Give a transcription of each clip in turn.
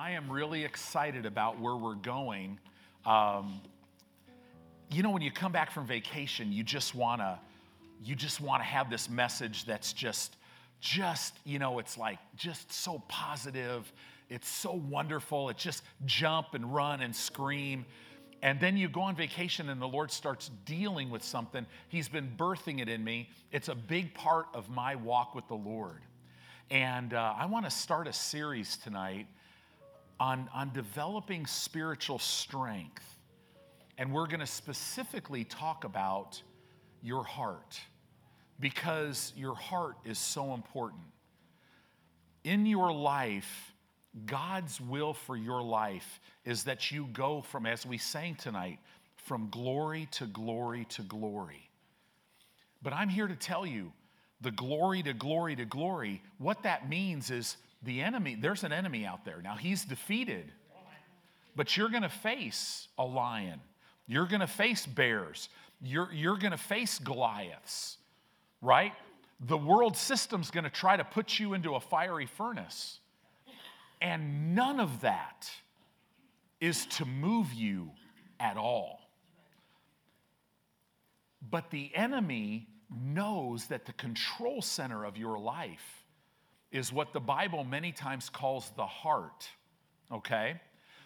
I am really excited about where we're going. Um, you know, when you come back from vacation, you just wanna, you just wanna have this message that's just, just, you know, it's like just so positive. It's so wonderful. It's just jump and run and scream. And then you go on vacation and the Lord starts dealing with something. He's been birthing it in me. It's a big part of my walk with the Lord. And uh, I want to start a series tonight on, on developing spiritual strength. And we're going to specifically talk about your heart because your heart is so important. In your life, God's will for your life is that you go from, as we sang tonight, from glory to glory to glory. But I'm here to tell you the glory to glory to glory, what that means is the enemy, there's an enemy out there. Now he's defeated, but you're gonna face a lion, you're gonna face bears, you're, you're gonna face Goliaths, right? The world system's gonna try to put you into a fiery furnace. And none of that is to move you at all. But the enemy knows that the control center of your life is what the Bible many times calls the heart. Okay?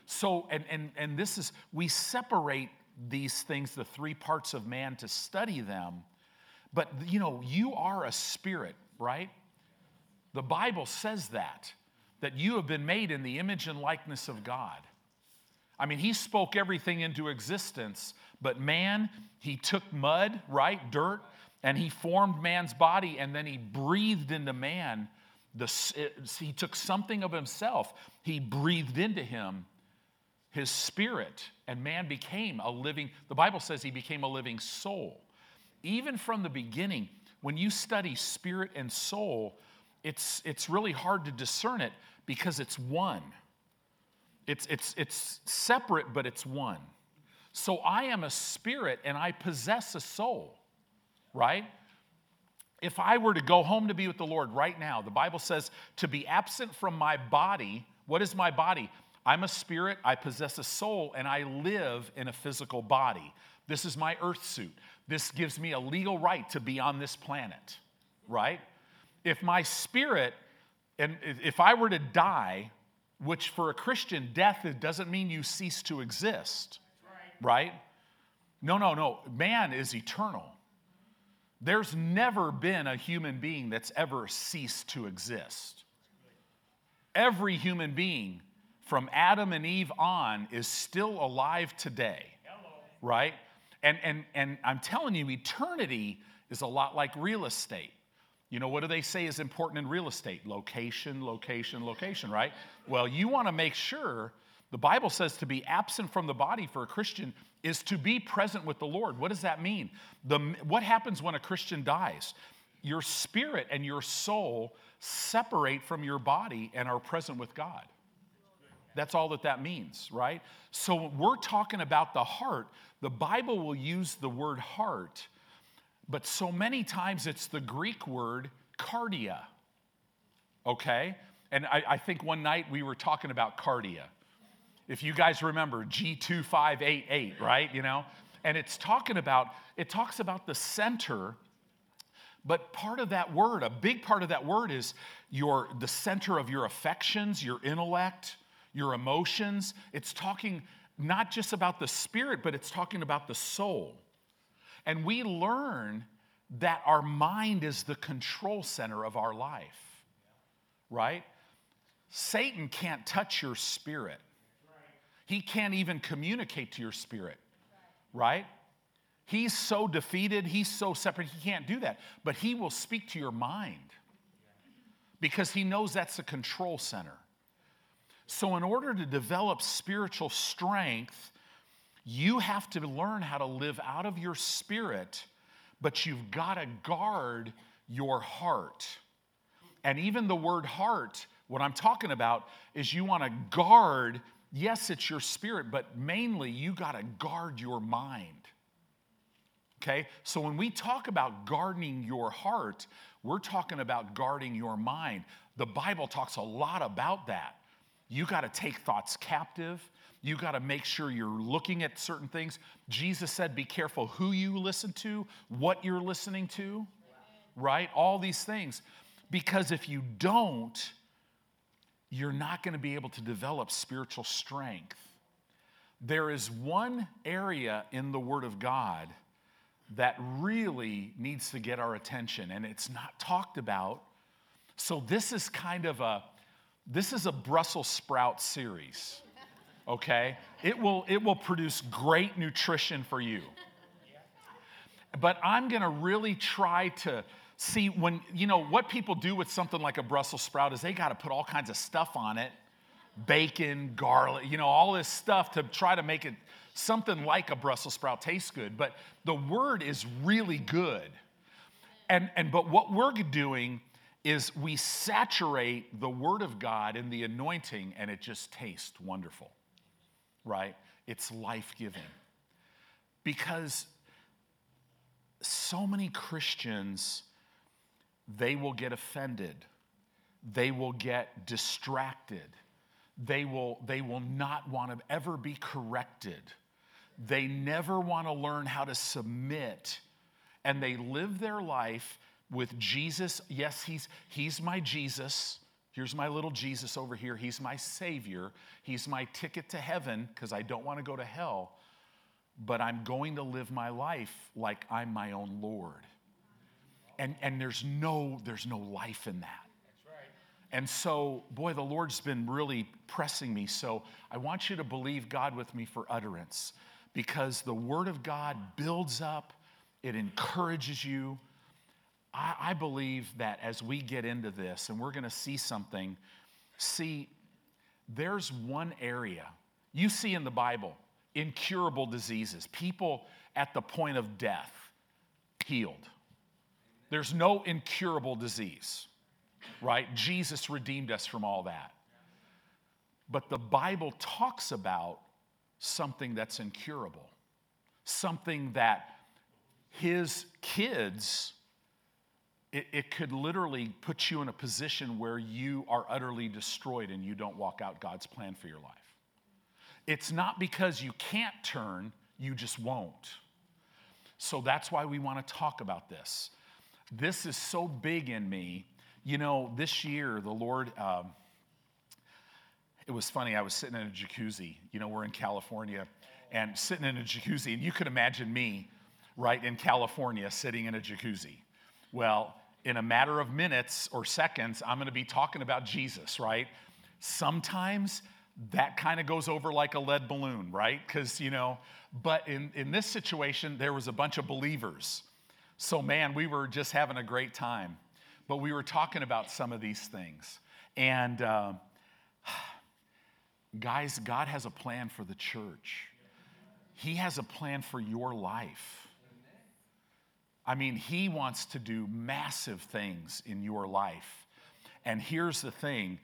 So, and, and, and this is, we separate these things, the three parts of man, to study them. But, you know, you are a spirit, right? The Bible says that that you have been made in the image and likeness of God. I mean, he spoke everything into existence, but man, he took mud, right, dirt, and he formed man's body, and then he breathed into man. The, he took something of himself, he breathed into him his spirit, and man became a living, the Bible says he became a living soul. Even from the beginning, when you study spirit and soul, it's, it's really hard to discern it because it's one. It's, it's, it's separate, but it's one. So I am a spirit and I possess a soul, right? If I were to go home to be with the Lord right now, the Bible says to be absent from my body, what is my body? I'm a spirit, I possess a soul, and I live in a physical body. This is my earth suit. This gives me a legal right to be on this planet, right? If my spirit and if I were to die, which for a Christian, death it doesn't mean you cease to exist, right. right? No, no, no. Man is eternal. There's never been a human being that's ever ceased to exist. Every human being from Adam and Eve on is still alive today, right? And, and, and I'm telling you, eternity is a lot like real estate. You know, what do they say is important in real estate? Location, location, location, right? Well, you want to make sure the Bible says to be absent from the body for a Christian is to be present with the Lord. What does that mean? The, what happens when a Christian dies? Your spirit and your soul separate from your body and are present with God. That's all that that means, right? So we're talking about the heart. The Bible will use the word heart but so many times it's the Greek word cardia. Okay? And I, I think one night we were talking about cardia. If you guys remember G2588, right? You know? And it's talking about, it talks about the center, but part of that word, a big part of that word is your the center of your affections, your intellect, your emotions. It's talking not just about the spirit, but it's talking about the soul. And we learn that our mind is the control center of our life, right? Satan can't touch your spirit. He can't even communicate to your spirit, right? He's so defeated, he's so separate, he can't do that. But he will speak to your mind because he knows that's the control center. So, in order to develop spiritual strength, you have to learn how to live out of your spirit, but you've got to guard your heart. And even the word heart, what I'm talking about is you want to guard, yes, it's your spirit, but mainly you got to guard your mind. Okay? So when we talk about guarding your heart, we're talking about guarding your mind. The Bible talks a lot about that. You got to take thoughts captive. You got to make sure you're looking at certain things. Jesus said, Be careful who you listen to, what you're listening to, right? All these things. Because if you don't, you're not going to be able to develop spiritual strength. There is one area in the Word of God that really needs to get our attention, and it's not talked about. So, this is kind of a this is a Brussels sprout series, okay? It will, it will produce great nutrition for you. But I'm gonna really try to see when, you know, what people do with something like a Brussels sprout is they gotta put all kinds of stuff on it bacon, garlic, you know, all this stuff to try to make it something like a Brussels sprout taste good. But the word is really good. And, and but what we're doing is we saturate the Word of God in the anointing and it just tastes wonderful, right? It's life giving. Because so many Christians, they will get offended, they will get distracted, they will, they will not want to ever be corrected, they never want to learn how to submit, and they live their life with Jesus. Yes, he's, he's my Jesus. Here's my little Jesus over here. He's my Savior. He's my ticket to heaven because I don't want to go to hell. But I'm going to live my life like I'm my own Lord. And, and there's, no, there's no life in that. And so, boy, the Lord's been really pressing me. So I want you to believe God with me for utterance because the Word of God builds up, it encourages you, I, I believe that as we get into this and we're going to see something, see, there's one area you see in the Bible incurable diseases, people at the point of death healed. There's no incurable disease, right? Jesus redeemed us from all that. But the Bible talks about something that's incurable, something that his kids it, it could literally put you in a position where you are utterly destroyed and you don't walk out God's plan for your life. It's not because you can't turn, you just won't. So that's why we want to talk about this. This is so big in me. You know, this year, the Lord, um, it was funny. I was sitting in a jacuzzi. You know, we're in California and sitting in a jacuzzi, and you can imagine me, right, in California sitting in a jacuzzi. Well, in a matter of minutes or seconds, I'm going to be talking about Jesus, right? Sometimes that kind of goes over like a lead balloon, right? Because, you know, but in, in this situation, there was a bunch of believers. So, man, we were just having a great time. But we were talking about some of these things. And uh, guys, God has a plan for the church, He has a plan for your life. I mean, he wants to do massive things in your life. And here's the thing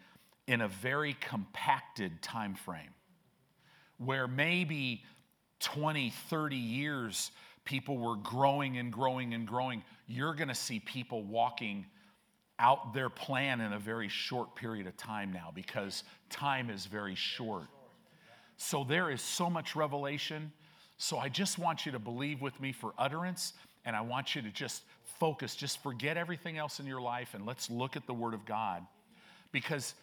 in a very compacted time frame where maybe 20, 30 years people were growing and growing and growing, you're going to see people walking out their plan in a very short period of time now because time is very short. So there is so much revelation. So I just want you to believe with me for utterance and I want you to just focus, just forget everything else in your life, and let's look at the Word of God. Because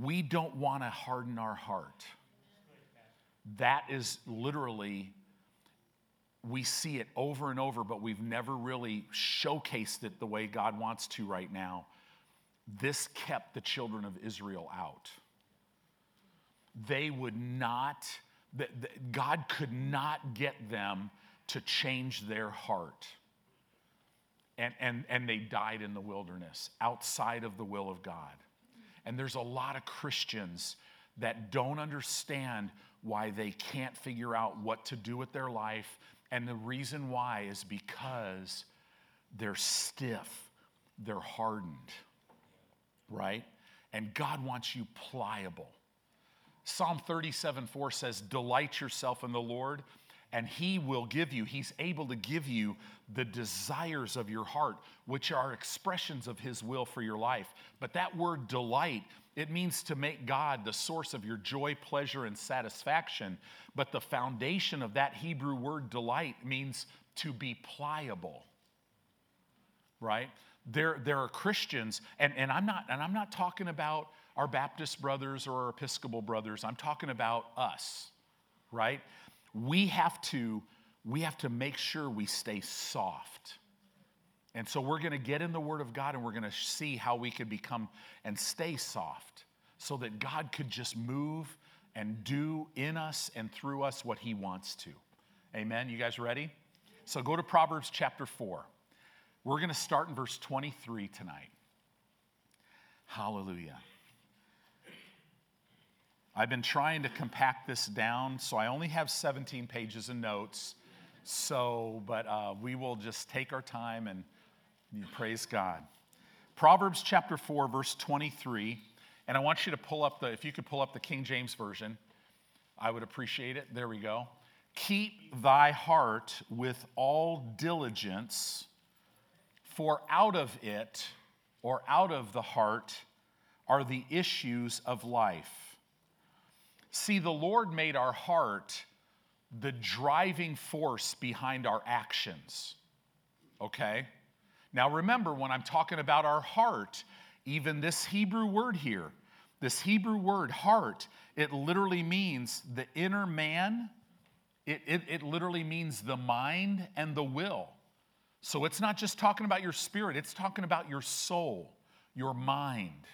we don't want to harden our heart. That is literally, we see it over and over, but we've never really showcased it the way God wants to right now. This kept the children of Israel out. They would not, God could not get them to change their heart. And, and, and they died in the wilderness outside of the will of God. And there's a lot of Christians that don't understand why they can't figure out what to do with their life. And the reason why is because they're stiff, they're hardened, right? And God wants you pliable. Psalm 37 4 says, Delight yourself in the Lord and He will give you, He's able to give you the desires of your heart, which are expressions of His will for your life. But that word delight, it means to make God the source of your joy, pleasure, and satisfaction. But the foundation of that Hebrew word delight means to be pliable, right? There, there are Christians, and, and, I'm not, and I'm not talking about our Baptist brothers or our Episcopal brothers, I'm talking about us, right? We have to, we have to make sure we stay soft. And so we're going to get in the Word of God and we're going to see how we can become and stay soft so that God could just move and do in us and through us what He wants to. Amen. You guys ready? So go to Proverbs chapter 4. We're going to start in verse 23 tonight. Hallelujah. I've been trying to compact this down, so I only have 17 pages of notes. So, but uh, we will just take our time and praise God. Proverbs chapter 4, verse 23. And I want you to pull up the, if you could pull up the King James Version, I would appreciate it. There we go. Keep thy heart with all diligence, for out of it, or out of the heart, are the issues of life. See, the Lord made our heart the driving force behind our actions. Okay? Now remember, when I'm talking about our heart, even this Hebrew word here, this Hebrew word, heart, it literally means the inner man it, it, it literally means the mind and the will. So it's not just talking about your spirit, it's talking about your soul, your mind.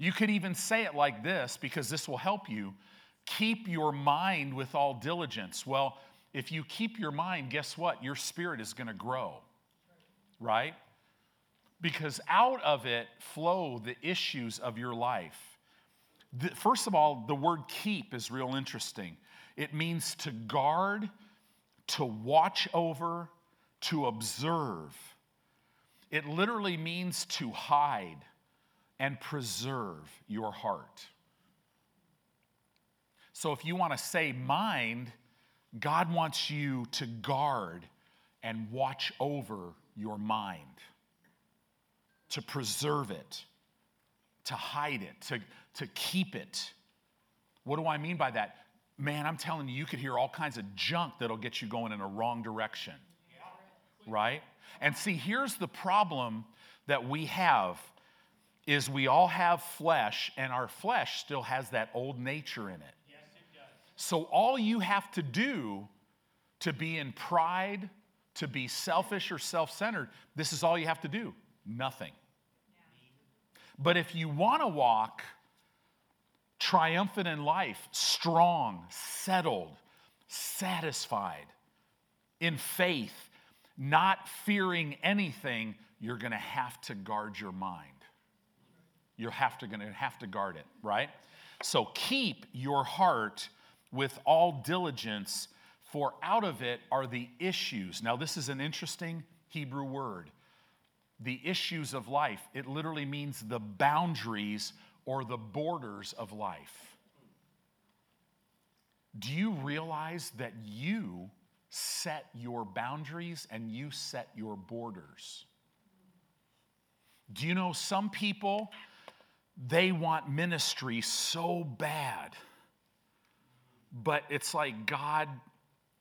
You could even say it like this because this will help you keep your mind with all diligence. Well, if you keep your mind, guess what? Your spirit is going to grow, right? Because out of it flow the issues of your life. First of all, the word keep is real interesting. It means to guard, to watch over, to observe. It literally means to hide and preserve your heart. So if you want to say mind, God wants you to guard and watch over your mind, to preserve it, to hide it, to, to keep it. What do I mean by that? man, I'm telling you, you could hear all kinds of junk that'll get you going in a wrong direction. Right? And see, here's the problem that we have is we all have flesh and our flesh still has that old nature in it. Yes, it does. So all you have to do to be in pride, to be selfish or self-centered, this is all you have to do. Nothing. But if you want to walk triumphant in life, strong, settled, satisfied, in faith, not fearing anything, you're going to have to guard your mind. You're have to, going to have to guard it, right? So keep your heart with all diligence, for out of it are the issues. Now, this is an interesting Hebrew word. The issues of life. It literally means the boundaries or the borders of life. Do you realize that you set your boundaries and you set your borders? Do you know some people, they want ministry so bad, but it's like, God,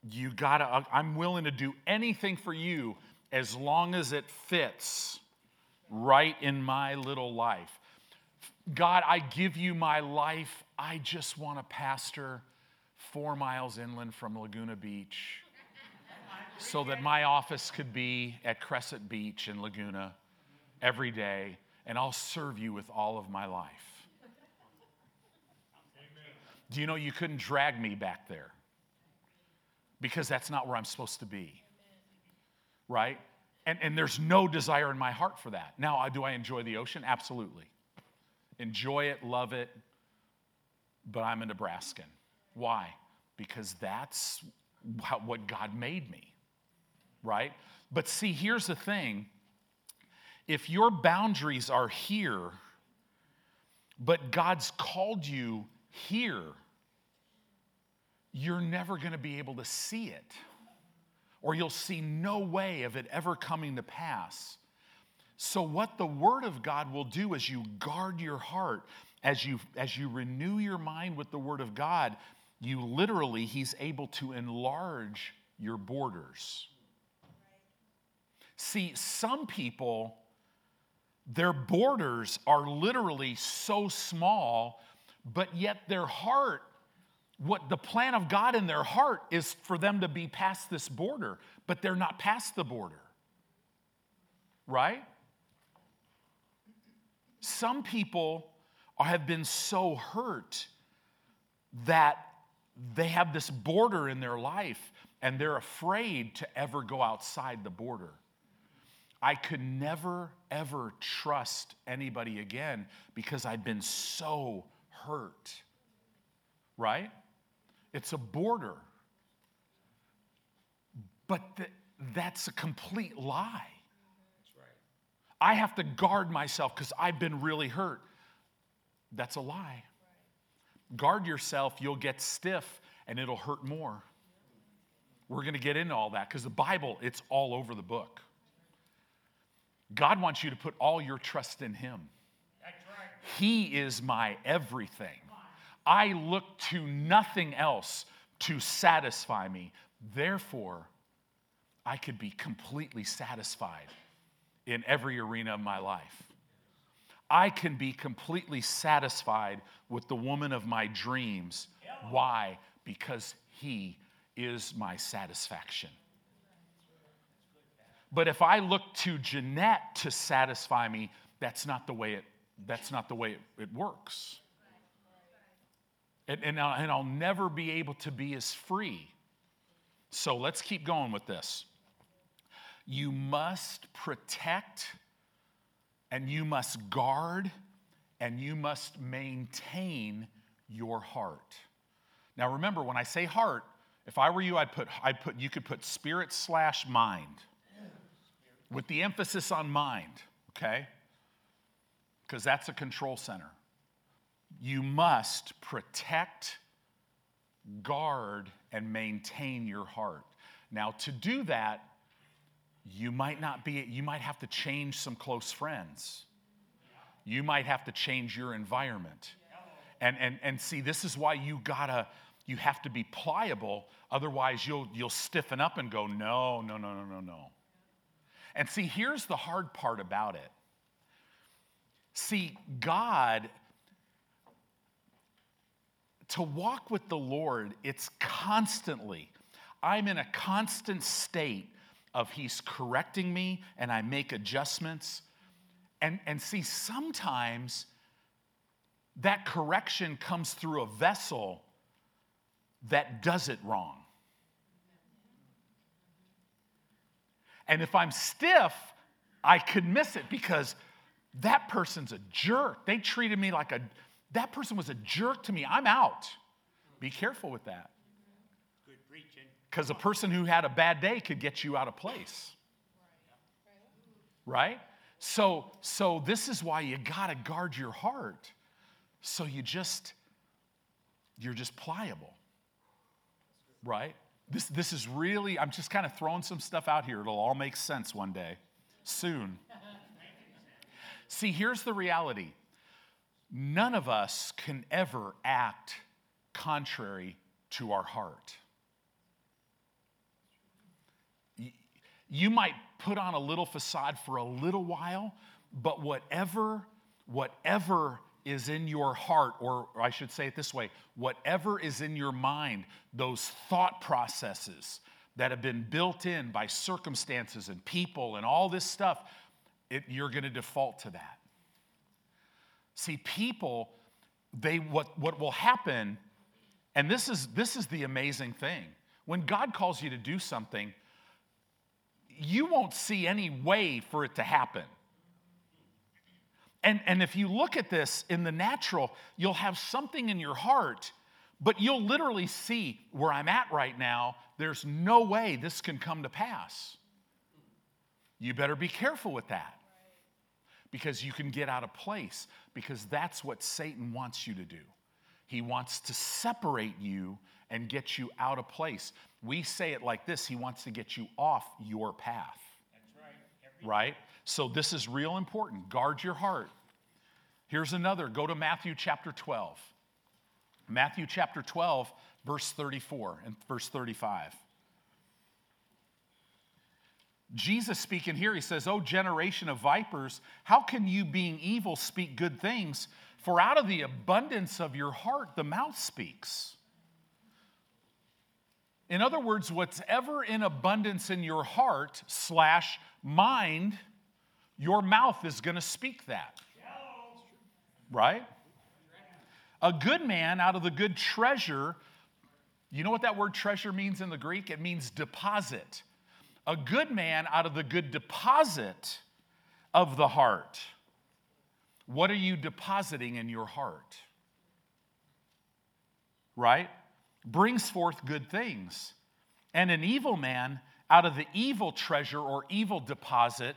you gotta, I'm willing to do anything for you as long as it fits right in my little life. God, I give you my life. I just want to pastor four miles inland from Laguna Beach so that my office could be at Crescent Beach in Laguna every day, and I'll serve you with all of my life. Do you know you couldn't drag me back there? Because that's not where I'm supposed to be. Right? And, and there's no desire in my heart for that. Now, uh, do I enjoy the ocean? Absolutely enjoy it, love it, but I'm a Nebraskan. Why? Because that's what God made me, right? But see, here's the thing if your boundaries are here, but God's called you here, you're never going to be able to see it, or you'll see no way of it ever coming to pass. So, what the Word of God will do as you guard your heart, as you, as you renew your mind with the Word of God, you literally, He's able to enlarge your borders. See, some people, their borders are literally so small, but yet their heart, what the plan of God in their heart is for them to be past this border, but they're not past the border. Right? Some people have been so hurt that they have this border in their life and they're afraid to ever go outside the border. I could never, ever trust anybody again because I'd been so hurt. Right? It's a border. But th- that's a complete lie. I have to guard myself because I've been really hurt. That's a lie. Guard yourself, you'll get stiff and it'll hurt more. We're going to get into all that because the Bible, it's all over the book. God wants you to put all your trust in Him. He is my everything. I look to nothing else to satisfy me. Therefore, I could be completely satisfied in every arena of my life. I can be completely satisfied with the woman of my dreams. Why? Because He is my satisfaction. But if I look to Jeanette to satisfy me, that's not the way it, that's not the way it, it works. And, and, I'll, and I'll never be able to be as free. So let's keep going with this. You must protect and you must guard and you must maintain your heart. Now remember, when I say heart, if I were you, I'd put, I'd put you could put spirit slash mind with the emphasis on mind, okay? Because that's a control center. You must protect, guard, and maintain your heart. Now, to do that, you might not be, you might have to change some close friends. You might have to change your environment. And, and, and see, this is why you gotta, you have to be pliable, otherwise you'll, you'll stiffen up and go, no, no, no, no, no, no. And see, here's the hard part about it. See, God, to walk with the Lord, it's constantly, I'm in a constant state of He's correcting me and I make adjustments. And, and see, sometimes that correction comes through a vessel that does it wrong. And if I'm stiff, I could miss it because that person's a jerk. They treated me like a, that person was a jerk to me. I'm out. Be careful with that. Good preaching. Because a person who had a bad day could get you out of place. Right? So, so this is why you got to guard your heart. So you just, you're just pliable. Right? This, this is really, I'm just kind of throwing some stuff out here. It'll all make sense one day, soon. See, here's the reality none of us can ever act contrary to our heart. You might put on a little facade for a little while, but whatever, whatever is in your heart, or I should say it this way whatever is in your mind, those thought processes that have been built in by circumstances and people and all this stuff, it, you're going to default to that. See, people, they what, what will happen, and this is this is the amazing thing. When God calls you to do something, you won't see any way for it to happen. And, and if you look at this in the natural, you'll have something in your heart, but you'll literally see where I'm at right now, there's no way this can come to pass. You better be careful with that because you can get out of place, because that's what Satan wants you to do. He wants to separate you and get you out of place. We say it like this He wants to get you off your path. That's Right. right? So this is real important. Guard your heart. Here's another. Go to Matthew chapter 12. Matthew chapter 12, verse 34 and verse 35. Jesus speaking here, he says, Oh, generation of vipers, how can you, being evil, speak good things? For out of the abundance of your heart, the mouth speaks. In other words, what's ever in abundance in your heart slash mind, your mouth is going to speak that. Right? A good man out of the good treasure, you know what that word treasure means in the Greek? It means deposit. A good man out of the good deposit of the heart. What are you depositing in your heart? Right? Brings forth good things. And an evil man out of the evil treasure or evil deposit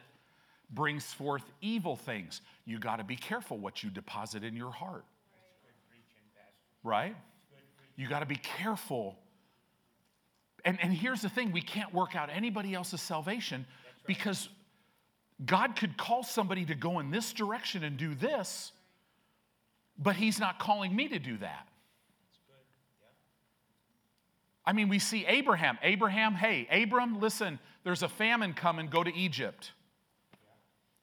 brings forth evil things. You got to be careful what you deposit in your heart. Right? You got to be careful. And, and here's the thing we can't work out anybody else's salvation because God could call somebody to go in this direction and do this, but He's not calling me to do that. I mean, we see Abraham. Abraham, hey, Abram, listen, there's a famine coming, go to Egypt.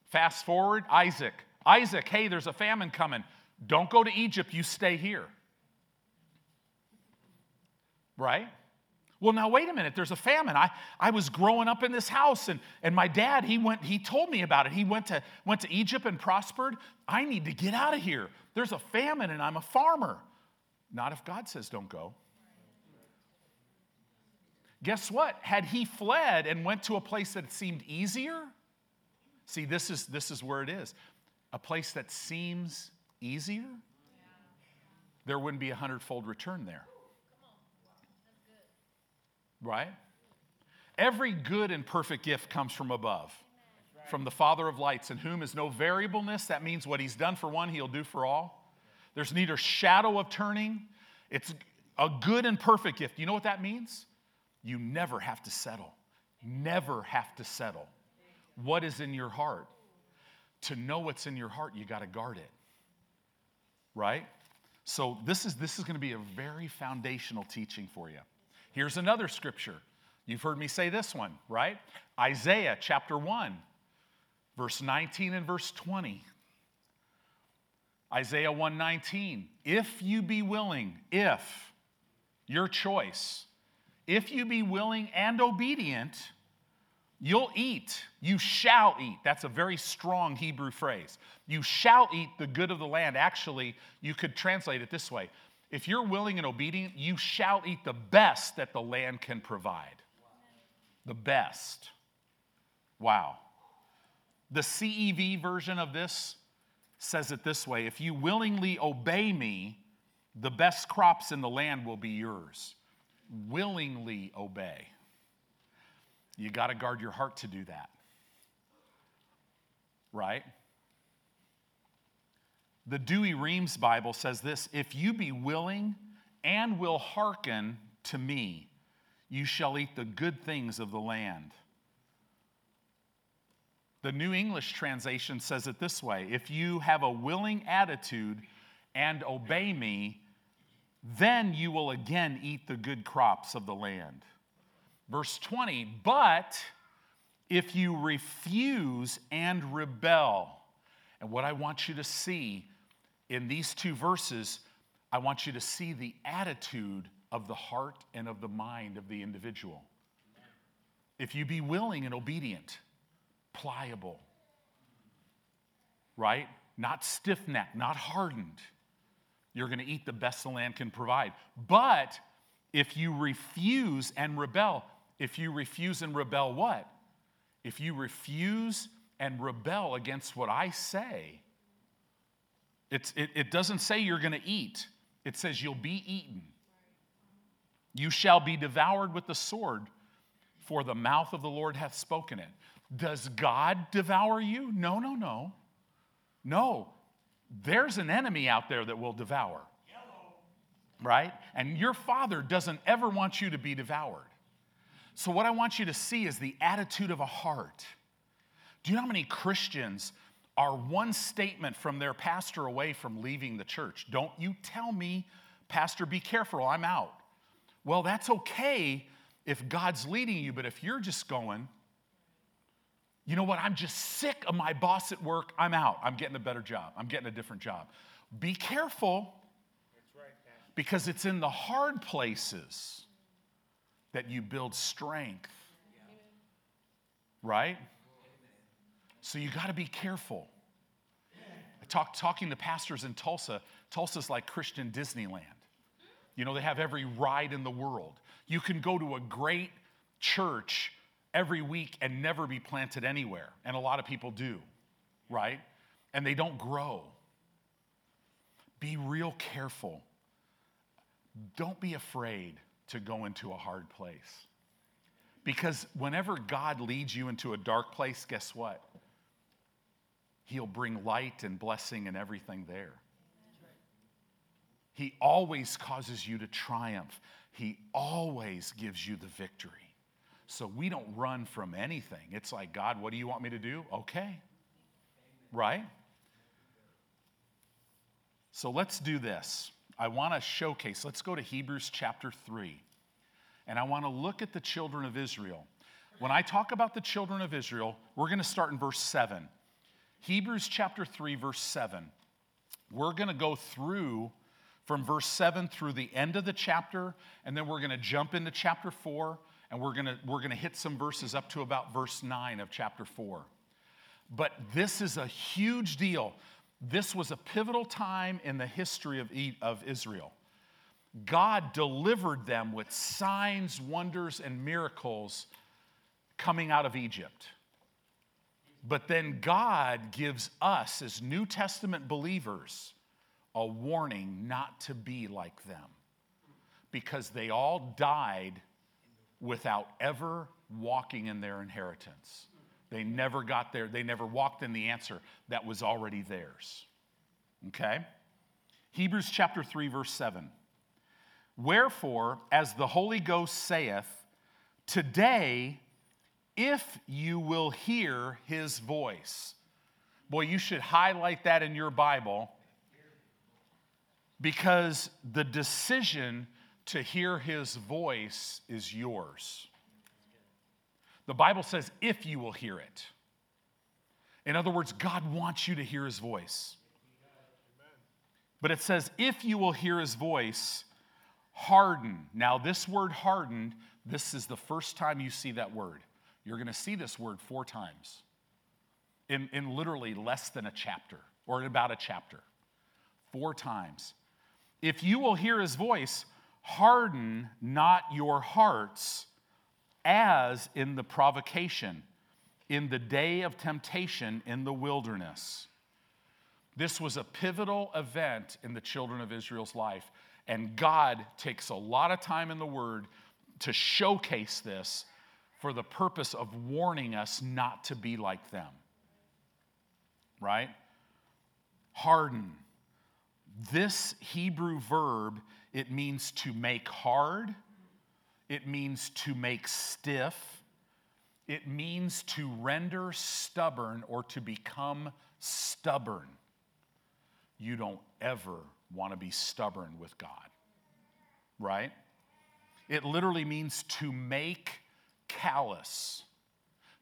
Fast forward, Isaac. Isaac, hey, there's a famine coming. Don't go to Egypt, you stay here. Right? Well, now wait a minute, there's a famine. I, I was growing up in this house, and, and my dad, he went, he told me about it. He went to, went to Egypt and prospered. I need to get out of here. There's a famine, and I'm a farmer. Not if God says don't go. Guess what? Had he fled and went to a place that seemed easier, see, this is, this is where it is. A place that seems easier, there wouldn't be a hundredfold return there. Right? Every good and perfect gift comes from above, from the Father of lights, in whom is no variableness. That means what He's done for one, He'll do for all. There's neither shadow of turning. It's a good and perfect gift. You know what that means? You never have to settle. Never have to settle. What is in your heart? To know what's in your heart, you got to guard it. Right? So this is this is going to be a very foundational teaching for you. Here's another scripture. You've heard me say this one, right? Isaiah chapter 1, verse 19 and verse 20. Isaiah 119. If you be willing, if your choice, if you be willing and obedient, you'll eat. You shall eat. That's a very strong Hebrew phrase. You shall eat the good of the land. Actually, you could translate it this way if you're willing and obedient, you shall eat the best that the land can provide. The best. Wow. The CEV version of this says it this way If you willingly obey me, the best crops in the land will be yours. Willingly obey. You got to guard your heart to do that. Right? The Douay-Rheims Bible says this If you be willing and will hearken to me, you shall eat the good things of the land. The New English translation says it this way If you have a willing attitude and obey me, then you will again eat the good crops of the land. Verse 20, but if you refuse and rebel, and what I want you to see in these two verses, I want you to see the attitude of the heart and of the mind of the individual. If you be willing and obedient, pliable, right? Not stiff necked, not hardened, you're going to eat the best the land can provide. But if you refuse and rebel, if you refuse and rebel what? If you refuse and rebel against what I say, it's, it, it doesn't say you're going to eat, it says you'll be eaten. You shall be devoured with the sword, for the mouth of the Lord hath spoken it. Does God devour you? No, no, no. No. There's an enemy out there that will devour. right? And your father doesn't ever want you to be devoured. So, what I want you to see is the attitude of a heart. Do you know how many Christians are one statement from their pastor away from leaving the church? Don't you tell me, Pastor, be careful, I'm out. Well, that's okay if God's leading you, but if you're just going, you know what, I'm just sick of my boss at work, I'm out. I'm getting a better job, I'm getting a different job. Be careful because it's in the hard places that you build strength. Right? So you got to be careful. I talk, talking to pastors in Tulsa, Tulsa's like Christian Disneyland. You know, they have every ride in the world. You can go to a great church every week and never be planted anywhere. And a lot of people do, right? And they don't grow. Be real careful. Don't be afraid to go into a hard place. Because whenever God leads you into a dark place, guess what? He'll bring light and blessing and everything there. He always causes you to triumph. He always gives you the victory. So we don't run from anything. It's like, God, what do you want me to do? Okay. Right? So let's do this. I want to showcase, let's go to Hebrews chapter 3. And I want to look at the children of Israel. When I talk about the children of Israel, we're going to start in verse 7. Hebrews chapter 3, verse 7. We're going to go through from verse 7 through the end of the chapter, and then we're going to jump into chapter 4, and we're going to, we're going to hit some verses up to about verse 9 of chapter 4. But this is a huge deal. This was a pivotal time in the history of, of Israel. God delivered them with signs, wonders, and miracles coming out of Egypt. But then God gives us, as New Testament believers, a warning not to be like them because they all died without ever walking in their inheritance. They never got there, they never walked in the answer that was already theirs. Okay? Hebrews chapter 3, verse 7. Wherefore, as the Holy Ghost saith, today, if you will hear his voice. Boy, you should highlight that in your Bible because the decision to hear his voice is yours. The Bible says, if you will hear it. In other words, God wants you to hear his voice. But it says, if you will hear his voice, harden. Now, this word hardened, this is the first time you see that word. You're going to see this word four times in, in literally less than a chapter or in about a chapter. Four times. If you will hear his voice, harden not your hearts as in the provocation, in the day of temptation in the wilderness. This was a pivotal event in the children of Israel's life. And God takes a lot of time in the Word to showcase this for the purpose of warning us not to be like them. Right? Harden. This Hebrew verb, it means to make hard, it means to make stiff, it means to render stubborn or to become stubborn. You don't ever want to be stubborn with God, right? It literally means to make callous.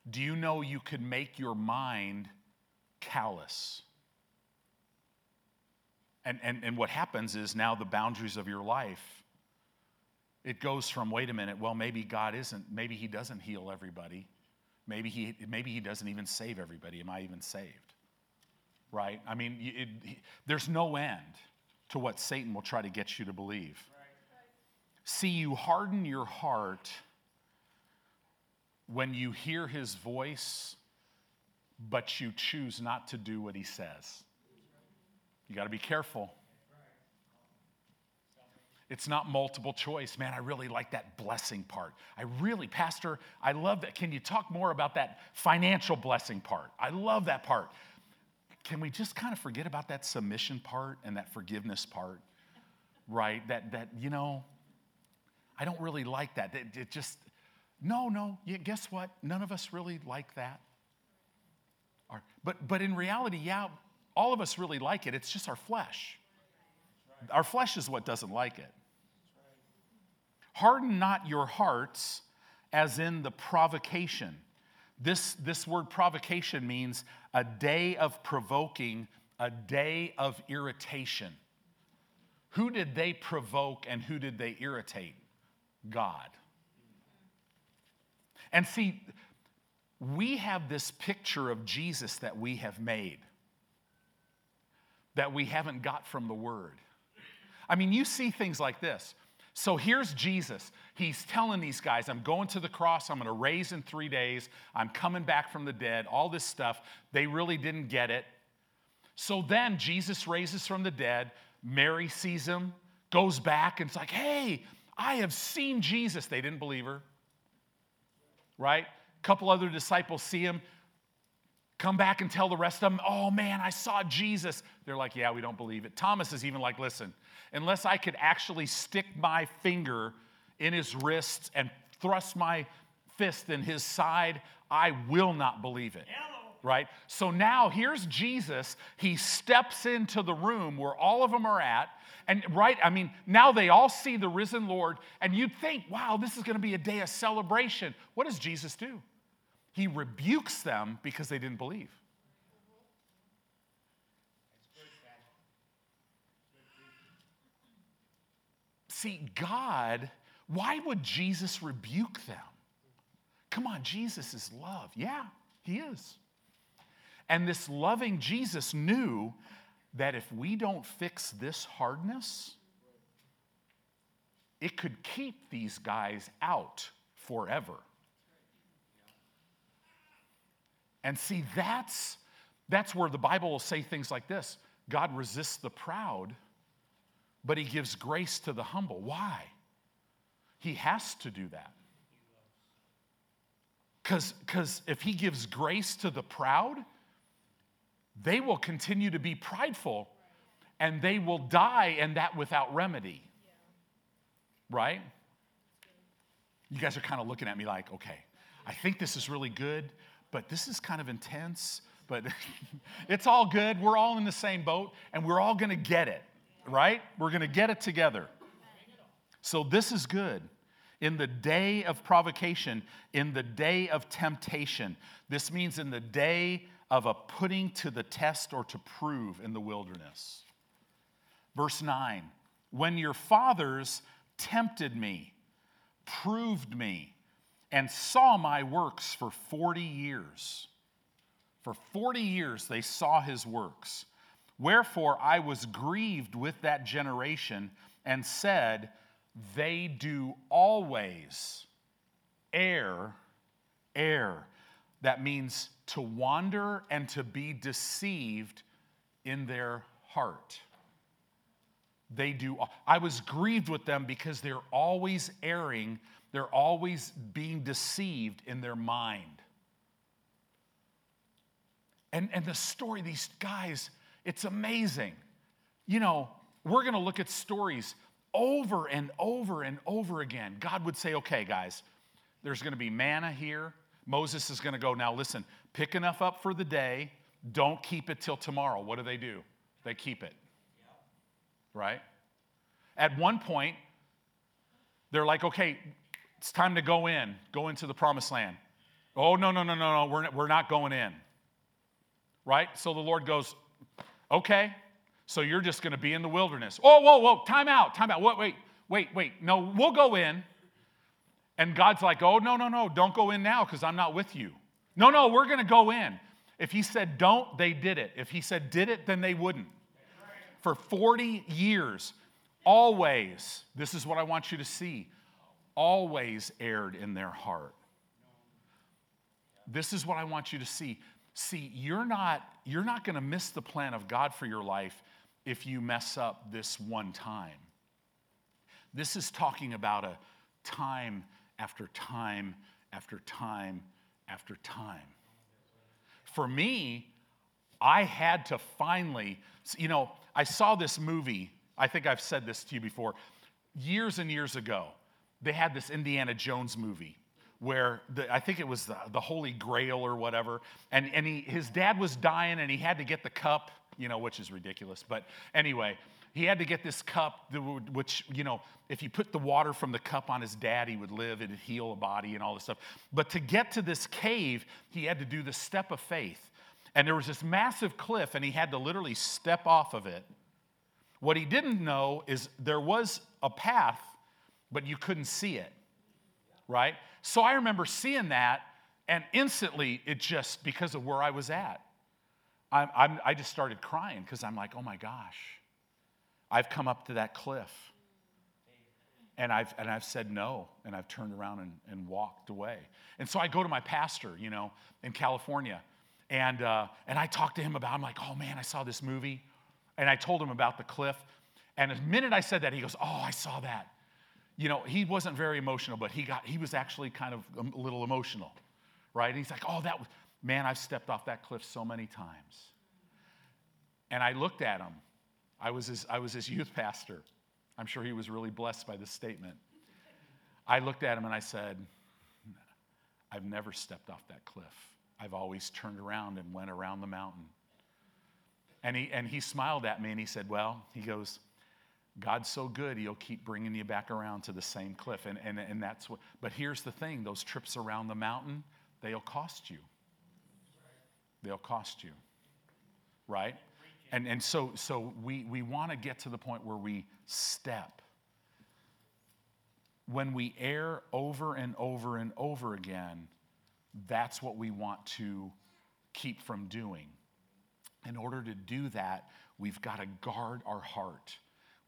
Do you know you could make your mind callous? And, and, and what happens is now the boundaries of your life, it goes from, wait a minute, well, maybe God isn't, maybe He doesn't heal everybody. Maybe he, maybe he doesn't even save everybody. Am I even saved? Right? I mean, it, it, there's no end to what Satan will try to get you to believe. See, you harden your heart when you hear his voice, but you choose not to do what he says. You got to be careful. It's not multiple choice. Man, I really like that blessing part. I really, Pastor, I love that. Can you talk more about that financial blessing part? I love that part. Can we just kind of forget about that submission part and that forgiveness part? right? That, that you know, I don't really like that. It, it just, no, no, guess what? None of us really like that. Our, but, but in reality, yeah, all of us really like it. It's just our flesh. Our flesh is what doesn't like it. Harden not your hearts, as in the provocation. This, this word provocation means a day of provoking, a day of irritation. Who did they provoke and who did they irritate? God. And see, we have this picture of Jesus that we have made that we haven't got from the Word. I mean, you see things like this. So here's Jesus. He's telling these guys, I'm going to the cross, I'm going to raise in three days, I'm coming back from the dead, all this stuff. They really didn't get it. So then Jesus raises from the dead. Mary sees him, goes back, and it's like, hey, I have seen Jesus. They didn't believe her. Right? A couple other disciples see him, come back and tell the rest of them, oh man, I saw Jesus. They're like, yeah, we don't believe it. Thomas is even like, listen, unless I could actually stick my finger in his wrist and thrust my fist in his side, I will not believe it. Right? So now here's Jesus. He steps into the room where all of them are at. And right, I mean, now they all see the risen Lord, and you'd think, wow, this is going to be a day of celebration. What does Jesus do? He rebukes them because they didn't believe. See, God, why would Jesus rebuke them? Come on, Jesus is love. Yeah, he is. And this loving Jesus knew that if we don't fix this hardness, it could keep these guys out forever. And see, that's, that's where the Bible will say things like this God resists the proud but he gives grace to the humble. Why? He has to do that. Because if he gives grace to the proud, they will continue to be prideful and they will die, and that without remedy. Right? You guys are kind of looking at me like, okay, I think this is really good, but this is kind of intense, but it's all good. We're all in the same boat, and we're all going to get it right? We're going to get it together. So this is good. In the day of provocation, in the day of temptation. This means in the day of a putting to the test or to prove in the wilderness. Verse 9 When your fathers tempted me, proved me, and saw my works for 40 years. For 40 years they saw his works. Wherefore I was grieved with that generation and said, They do always err, err. That means to wander and to be deceived in their heart. They do. I was grieved with them because they're always erring, they're always being deceived in their mind. And, and the story, these guys, it's amazing. You know, we're going to look at stories over and over and over again. God would say, okay, guys, there's going to be manna here. Moses is going to go, now listen, pick enough up for the day. Don't keep it till tomorrow. What do they do? They keep it. Right? At one point, they're like, okay, it's time to go in, go into the promised land. Oh, no, no, no, no, no, we're we're not going in. Right? So the Lord goes, Okay, so you're just going to be in the wilderness. Oh, whoa, whoa, time out, time out. Wait, wait, wait, wait. No, we'll go in. And God's like, oh, no, no, no, don't go in now because I'm not with you. No, no, we're going to go in. If he said don't, they did it. If he said did it, then they wouldn't. For 40 years, always, this is what I want you to see, always erred in their heart. This is what I want you to see. See, you're not, you're not going to miss the plan of God for your life if you mess up this one time. This is talking about a time after time after time after time. For me, I had to finally, you know, I saw this movie I think I've said this to you before. Years and years ago, they had this Indiana Jones movie where the, I think it was the, the Holy Grail or whatever, and, and he, his dad was dying and he had to get the cup, you know, which is ridiculous. But anyway, he had to get this cup, which, you know, if you put the water from the cup on his dad, he would live, it'd heal a body and all this stuff. But to get to this cave, he had to do the step of faith. And there was this massive cliff, and he had to literally step off of it. What he didn't know is there was a path, but you couldn't see it, right? So I remember seeing that, and instantly it just, because of where I was at, I, I'm, I just started crying because I'm like, oh my gosh, I've come up to that cliff. And I've, and I've said no, and I've turned around and, and walked away. And so I go to my pastor, you know, in California, and, uh, and I talk to him about, I'm like, oh man, I saw this movie. And I told him about the cliff. And the minute I said that, he goes, oh, I saw that. You know, he wasn't very emotional, but he, got, he was actually kind of a little emotional, right? And he's like, oh, that was, man, I've stepped off that cliff so many times. And I looked at him. I was his, I was his youth pastor. I'm sure he was really blessed by this statement. I looked at him and I said, I've never stepped off that cliff. I've always turned around and went around the mountain. And he, and he smiled at me and he said, Well, he goes, God's so good, he'll keep bringing you back around to the same cliff. And, and, and that's what, but here's the thing those trips around the mountain, they'll cost you. They'll cost you, right? And, and so, so we, we want to get to the point where we step. When we err over and over and over again, that's what we want to keep from doing. In order to do that, we've got to guard our heart.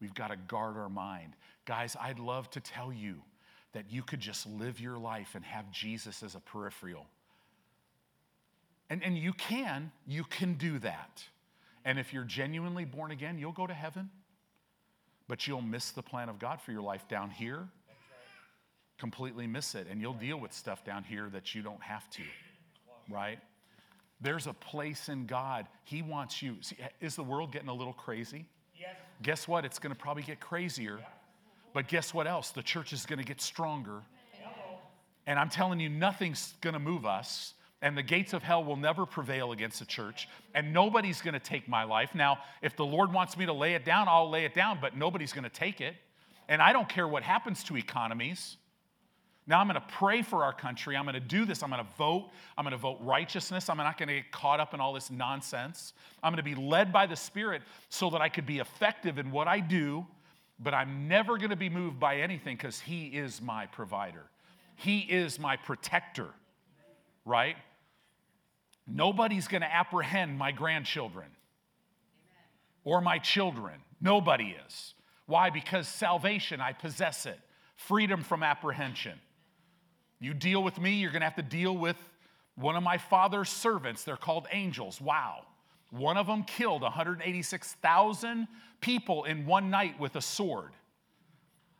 We've got to guard our mind. Guys, I'd love to tell you that you could just live your life and have Jesus as a peripheral. And, and you can, you can do that. And if you're genuinely born again, you'll go to heaven, but you'll miss the plan of God for your life down here. Completely miss it. And you'll deal with stuff down here that you don't have to, right? There's a place in God. He wants you. See, is the world getting a little crazy? Yes. Guess what? It's going to probably get crazier. But guess what else? The church is going to get stronger. And I'm telling you, nothing's going to move us and the gates of hell will never prevail against the church, and nobody's going to take my life. Now, if the Lord wants me to lay it down, I'll lay it down, but nobody's going to take it. And I don't care what happens to economies. Now I'm going to pray for our country. I'm going to do this. I'm going to vote. I'm going to vote righteousness. I'm not going to get caught up in all this nonsense. I'm going to be led by the Spirit so that I could be effective in what I do, but I'm never going to be moved by anything because He is my provider. He is my protector, right? Nobody's going to apprehend my grandchildren or my children. Nobody is. Why? Because salvation, I possess it. Freedom from apprehension. You deal with me, you're going to have to deal with one of my father's servants. They're called angels. Wow. One of them killed 186,000 people in one night with a sword.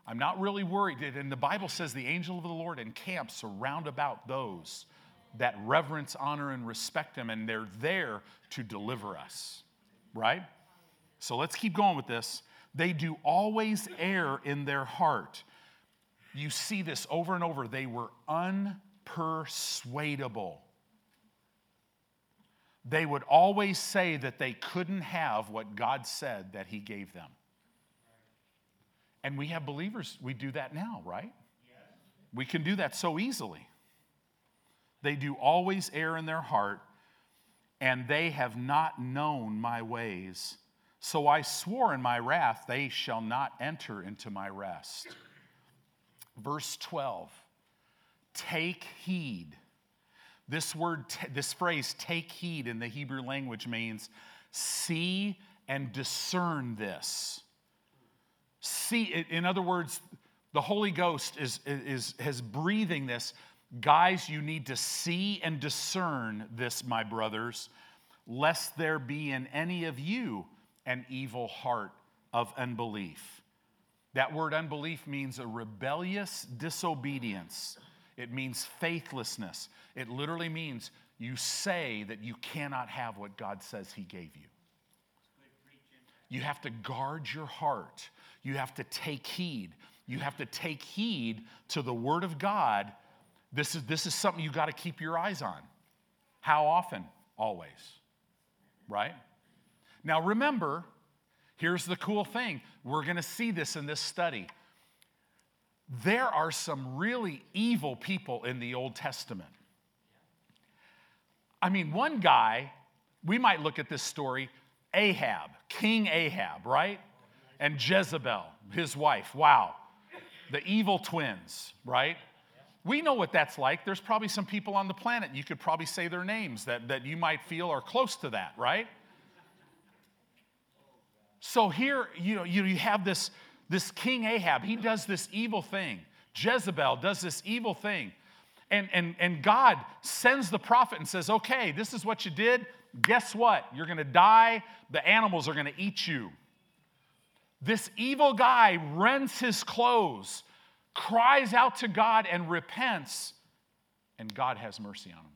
I'm not really worried. And the Bible says the angel of the Lord encamps around about those that reverence, honor, and respect Him, and they're there to deliver us, right? So let's keep going with this. They do always err in their heart. You see this over and over. They were unpersuadable. They would always say that they couldn't have what God said that He gave them. And we have believers, we do that now, right? We can do that so easily. They do always err in their heart, and they have not known my ways. So I swore in my wrath, they shall not enter into my rest. Verse 12 Take heed. This word, this phrase, take heed in the Hebrew language means see and discern this. See, in other words, the Holy Ghost is, is, is breathing this Guys, you need to see and discern this, my brothers, lest there be in any of you an evil heart of unbelief. That word unbelief means a rebellious disobedience. It means faithlessness. It literally means you say that you cannot have what God says He gave you. You have to guard your heart. You have to take heed. You have to take heed to the Word of God. This is, this is something you got to keep your eyes on. How often? Always. Right? Now remember, here's the cool thing. We're going to see this in this study. There are some really evil people in the Old Testament. I mean, one guy, we might look at this story Ahab, King Ahab, right? And Jezebel, his wife. Wow. The evil twins, right? We know what that's like. There's probably some people on the planet, you could probably say their names that, that you might feel are close to that, right? So here, you know, you have this, this King Ahab. He does this evil thing. Jezebel does this evil thing. And, and, and God sends the prophet and says, okay, this is what you did. Guess what? You're going to die. The animals are going to eat you. This evil guy rents his clothes, cries out to God, and repents, and God has mercy on him.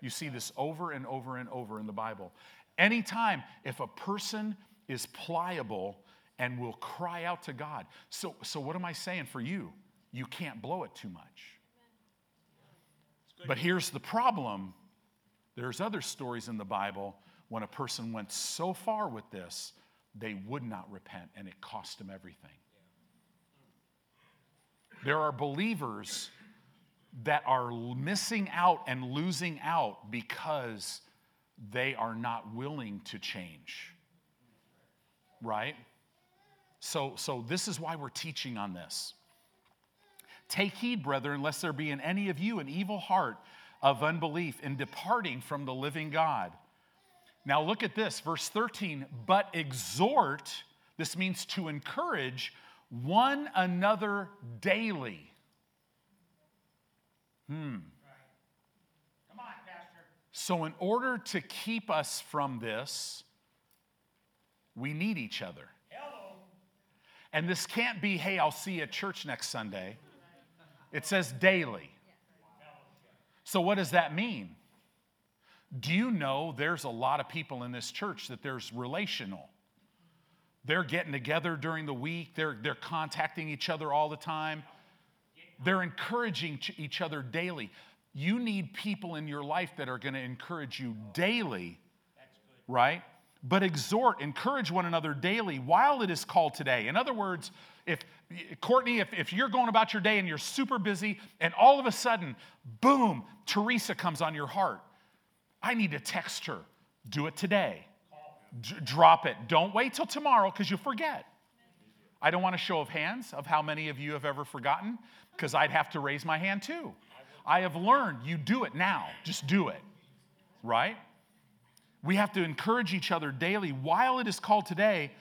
You see this over and over and over in the Bible. Anytime, if a person is pliable and will cry out to God. So, so what am I saying for you? You can't blow it too much. But here's the problem there's other stories in the Bible when a person went so far with this, they would not repent and it cost them everything. There are believers that are missing out and losing out because they are not willing to change. Right? So, so this is why we're teaching on this. Take heed, brethren, lest there be in any of you an evil heart of unbelief in departing from the living God. Now, look at this, verse 13. But exhort, this means to encourage one another daily. Hmm. Come on, Pastor. So, in order to keep us from this, we need each other. And this can't be, hey, I'll see you at church next Sunday. It says daily. So, what does that mean? Do you know there's a lot of people in this church that there's relational? They're getting together during the week, they're, they're contacting each other all the time, they're encouraging each other daily. You need people in your life that are going to encourage you daily, right? But exhort, encourage one another daily while it is called today. In other words, if Courtney, if, if you're going about your day and you're super busy, and all of a sudden, boom, Teresa comes on your heart, I need to text her. Do it today. D- drop it. Don't wait till tomorrow because you'll forget. I don't want a show of hands of how many of you have ever forgotten because I'd have to raise my hand too. I have learned you do it now. Just do it. Right? We have to encourage each other daily while it is called today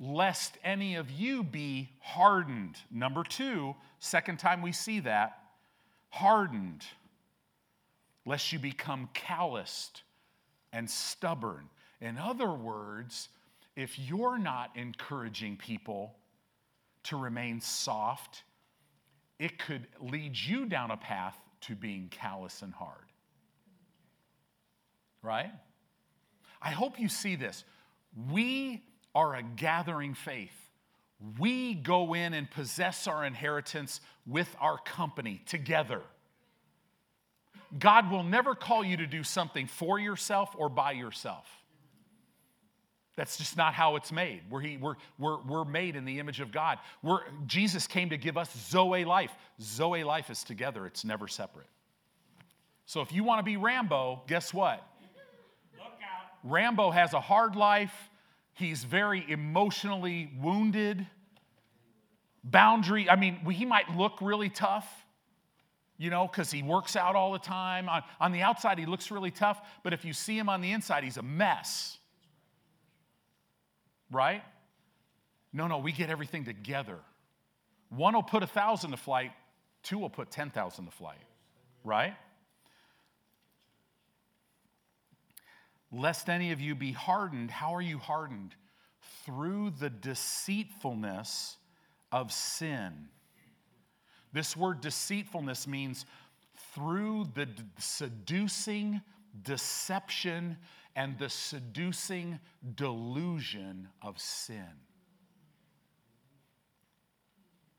lest any of you be hardened. Number two, second time we see that, hardened, lest you become calloused and stubborn. In other words, if you're not encouraging people to remain soft, it could lead you down a path to being callous and hard. Right? I hope you see this. We are a gathering faith. We go in and possess our inheritance with our company together. God will never call you to do something for yourself or by yourself. That's just not how it's made. We're, he, we're, we're, we're made in the image of God. We're, Jesus came to give us Zoe life. Zoe life is together, it's never separate. So if you want to be Rambo, guess what? Rambo has a hard life, He's very emotionally wounded. Boundary, I mean, he might look really tough, you know, because he works out all the time. On, on the outside, he looks really tough, but if you see him on the inside, he's a mess. Right? No, no, we get everything together. One will put a thousand to flight, two will put 10,000 to flight. Right? Lest any of you be hardened. How are you hardened? Through the deceitfulness of sin. This word deceitfulness means through the seducing deception and the seducing delusion of sin.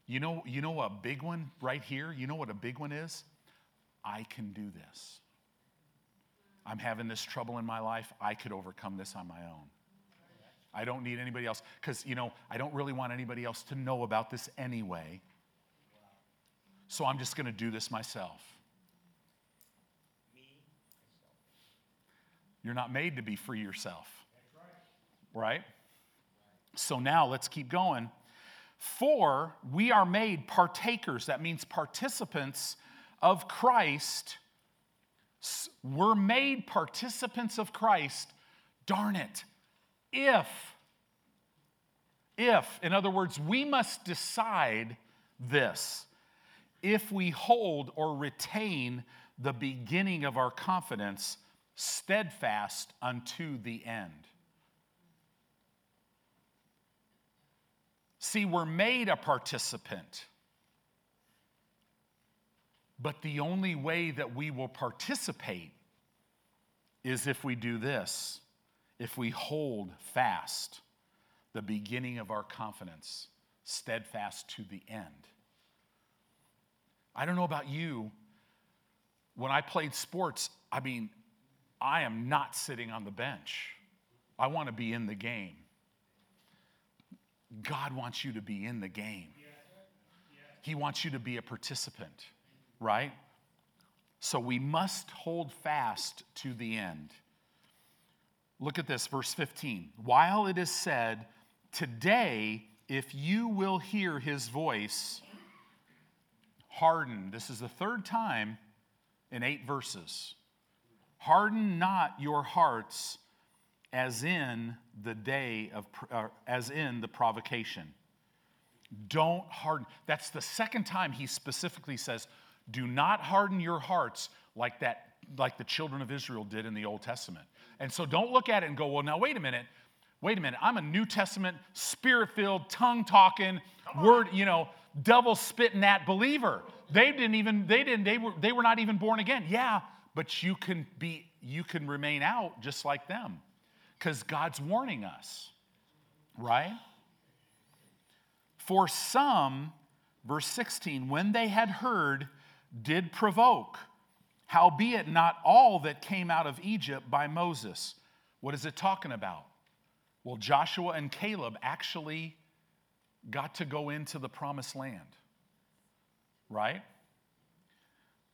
You know, you know a big one right here? You know what a big one is? I can do this. I'm having this trouble in my life. I could overcome this on my own. I don't need anybody else because, you know, I don't really want anybody else to know about this anyway. So I'm just going to do this myself. You're not made to be free yourself. Right? So now let's keep going. For we are made partakers, that means participants of Christ. We're made participants of Christ, darn it, if, if, in other words, we must decide this if we hold or retain the beginning of our confidence steadfast unto the end. See, we're made a participant. But the only way that we will participate is if we do this, if we hold fast the beginning of our confidence, steadfast to the end. I don't know about you. When I played sports, I mean, I am not sitting on the bench. I want to be in the game. God wants you to be in the game. He wants you to be a participant, right? So we must hold fast to the end. Look at this, verse 15. While it is said, Today, if you will hear his voice, harden. This is the third time in eight verses. Harden not your hearts as in the day of, uh, as in the provocation. Don't harden. That's the second time he specifically says, do not harden your hearts like that, like the children of Israel did in the Old Testament. And so don't look at it and go, well, now wait a minute. Wait a minute. I'm a New Testament, spirit filled, tongue talking, word, you know, devil spitting at believer. They didn't even, they didn't, they were, they were not even born again. Yeah, but you can be, you can remain out just like them because God's warning us, right? For some, verse 16, when they had heard, did provoke, howbeit not all that came out of Egypt by Moses. What is it talking about? Well, Joshua and Caleb actually got to go into the promised land, right?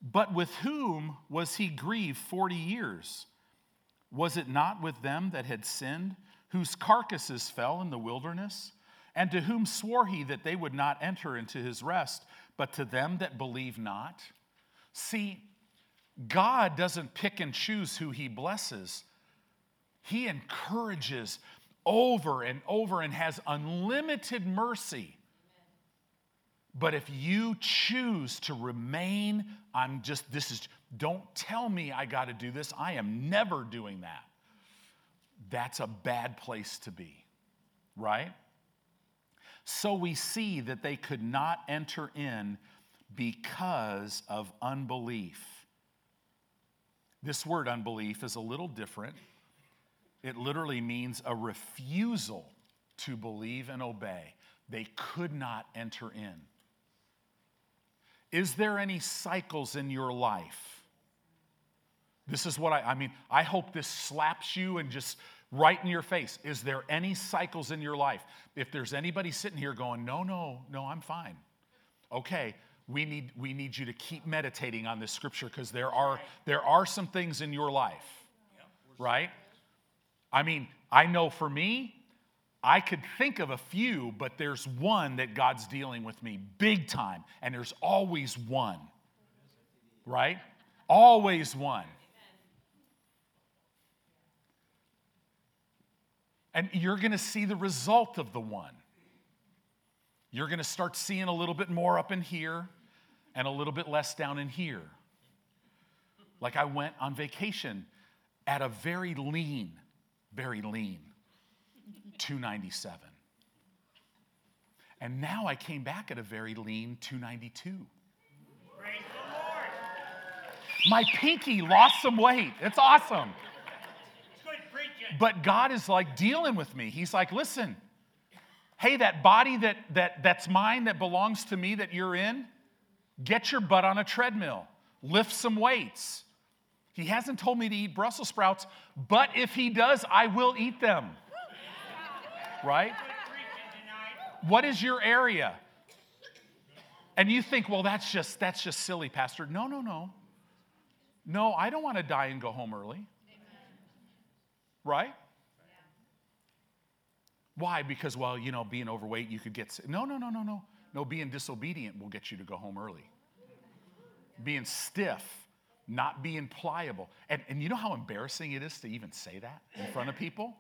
But with whom was he grieved 40 years? Was it not with them that had sinned, whose carcasses fell in the wilderness? And to whom swore he that they would not enter into his rest, but to them that believe not? See, God doesn't pick and choose who he blesses, he encourages over and over and has unlimited mercy. But if you choose to remain on just this is, don't tell me I got to do this, I am never doing that. That's a bad place to be, right? So we see that they could not enter in because of unbelief. This word unbelief is a little different. It literally means a refusal to believe and obey. They could not enter in. Is there any cycles in your life? This is what I, I mean, I hope this slaps you and just right in your face. Is there any cycles in your life? If there's anybody sitting here going, no, no, no, I'm fine. Okay, we need, we need you to keep meditating on this scripture because there are, there are some things in your life, right? I mean, I know for me, I could think of a few, but there's one that God's dealing with me big time, and there's always one, right? Always one. And you're going to see the result of the one. You're going to start seeing a little bit more up in here and a little bit less down in here. Like I went on vacation at a very lean, very lean 297. And now I came back at a very lean 292. My pinky lost some weight. It's awesome. But God is like dealing with me. He's like, listen, hey, that body that, that, that's mine, that belongs to me, that you're in, get your butt on a treadmill, lift some weights. He hasn't told me to eat Brussels sprouts, but if he does, I will eat them. Right? What is your area? And you think, well, that's just that's just silly, Pastor. No, no, no. No, I don't want to die and go home early. Right? Why? Because, well, you know, being overweight, you could get sick. No, no, no, no, no. No, being disobedient will get you to go home early. Being stiff, not being pliable. And, and you know how embarrassing it is to even say that in front of people?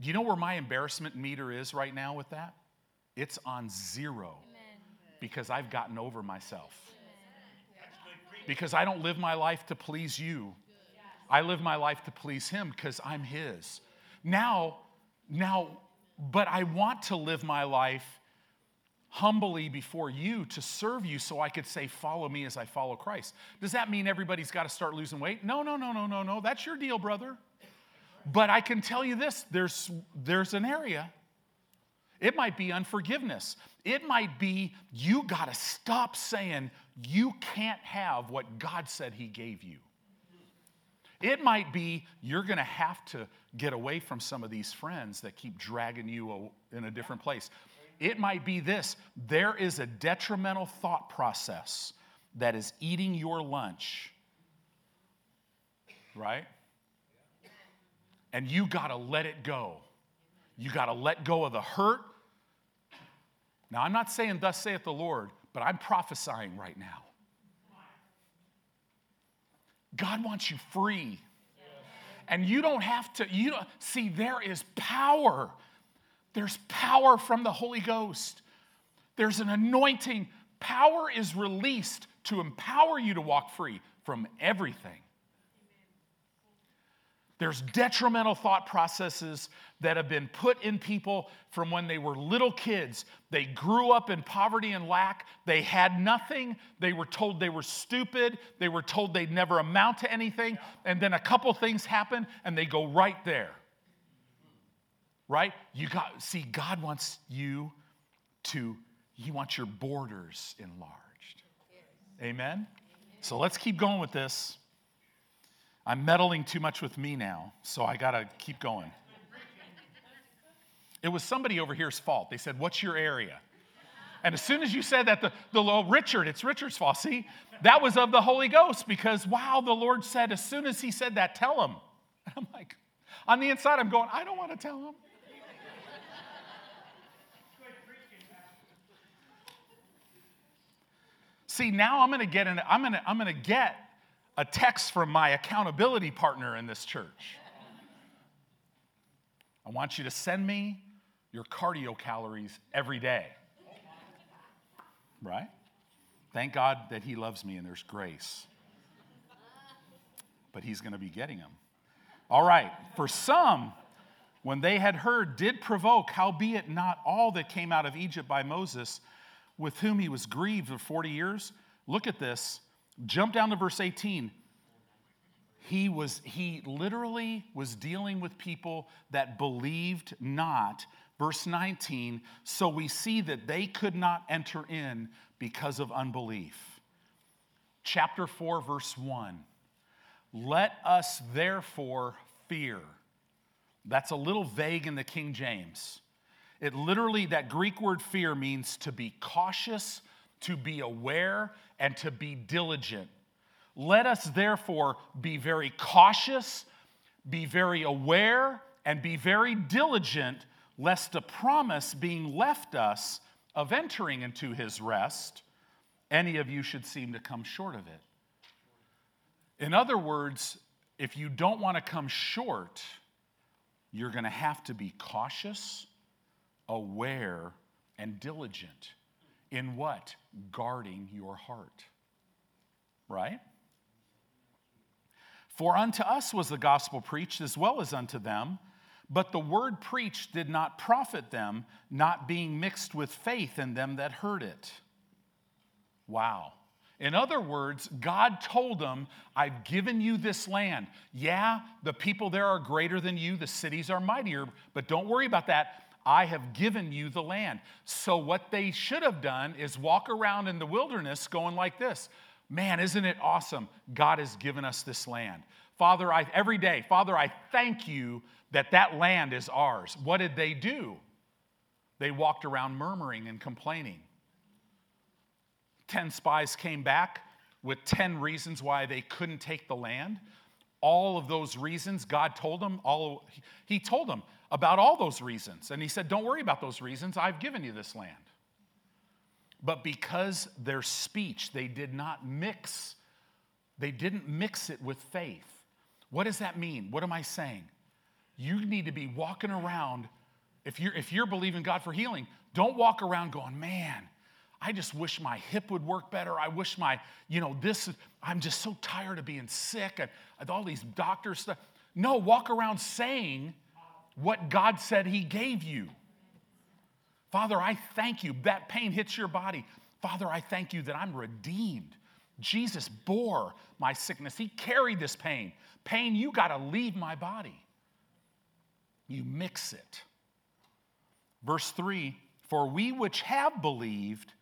Do you know where my embarrassment meter is right now with that? It's on zero because I've gotten over myself. Because I don't live my life to please you. I live my life to please him because I'm his. Now, now, but I want to live my life humbly before you to serve you so I could say, Follow me as I follow Christ. Does that mean everybody's got to start losing weight? No, no, no, no, no, no. That's your deal, brother. But I can tell you this there's, there's an area. It might be unforgiveness. It might be you got to stop saying you can't have what God said He gave you. It might be you're going to have to get away from some of these friends that keep dragging you in a different place. It might be this there is a detrimental thought process that is eating your lunch, right? And you got to let it go. You got to let go of the hurt. Now, I'm not saying, Thus saith the Lord, but I'm prophesying right now. God wants you free. And you don't have to, you don't, see, there is power. There's power from the Holy Ghost. There's an anointing. Power is released to empower you to walk free from everything. There's detrimental thought processes that have been put in people from when they were little kids. They grew up in poverty and lack. They had nothing. They were told they were stupid. They were told they'd never amount to anything. And then a couple things happen and they go right there. Right? You got see God wants you to he wants your borders enlarged. Amen. So let's keep going with this. I'm meddling too much with me now, so I got to keep going. It was somebody over here's fault. They said, What's your area? And as soon as you said that, the, the oh, Richard, it's Richard's fault. See, that was of the Holy Ghost because, wow, the Lord said, as soon as he said that, tell him. And I'm like, on the inside, I'm going, I don't want to tell him. See, now I'm going to get in, I'm going to, I'm going to get a text from my accountability partner in this church. I want you to send me your cardio calories every day. Right? Thank God that He loves me and there's grace. But He's going to be getting them. All right. For some, when they had heard, did provoke, howbeit not all that came out of Egypt by Moses, with whom he was grieved for 40 years. Look at this. Jump down to verse 18. He was he literally was dealing with people that believed not. Verse 19, so we see that they could not enter in because of unbelief. Chapter 4 verse 1. Let us therefore fear. That's a little vague in the King James. It literally, that Greek word fear means to be cautious, to be aware, and to be diligent. Let us therefore be very cautious, be very aware, and be very diligent, lest a promise being left us of entering into his rest, any of you should seem to come short of it. In other words, if you don't want to come short, you're going to have to be cautious, aware, and diligent. In what? Guarding your heart. Right? For unto us was the gospel preached as well as unto them, but the word preached did not profit them, not being mixed with faith in them that heard it. Wow. In other words, God told them, I've given you this land. Yeah, the people there are greater than you, the cities are mightier, but don't worry about that. I have given you the land. So, what they should have done is walk around in the wilderness going like this Man, isn't it awesome? God has given us this land. Father, I, every day, Father, I thank you that that land is ours. What did they do? They walked around murmuring and complaining. 10 spies came back with 10 reasons why they couldn't take the land. All of those reasons, God told them, all, He told them about all those reasons. And He said, Don't worry about those reasons, I've given you this land. But because their speech, they did not mix, they didn't mix it with faith. What does that mean? What am I saying? You need to be walking around, if you're, if you're believing God for healing, don't walk around going, man, I just wish my hip would work better. I wish my, you know, this, I'm just so tired of being sick and, all these doctor stuff. No, walk around saying what God said He gave you. Father, I thank you. That pain hits your body. Father, I thank you that I'm redeemed. Jesus bore my sickness, He carried this pain. Pain, you got to leave my body. You mix it. Verse 3 For we which have believed,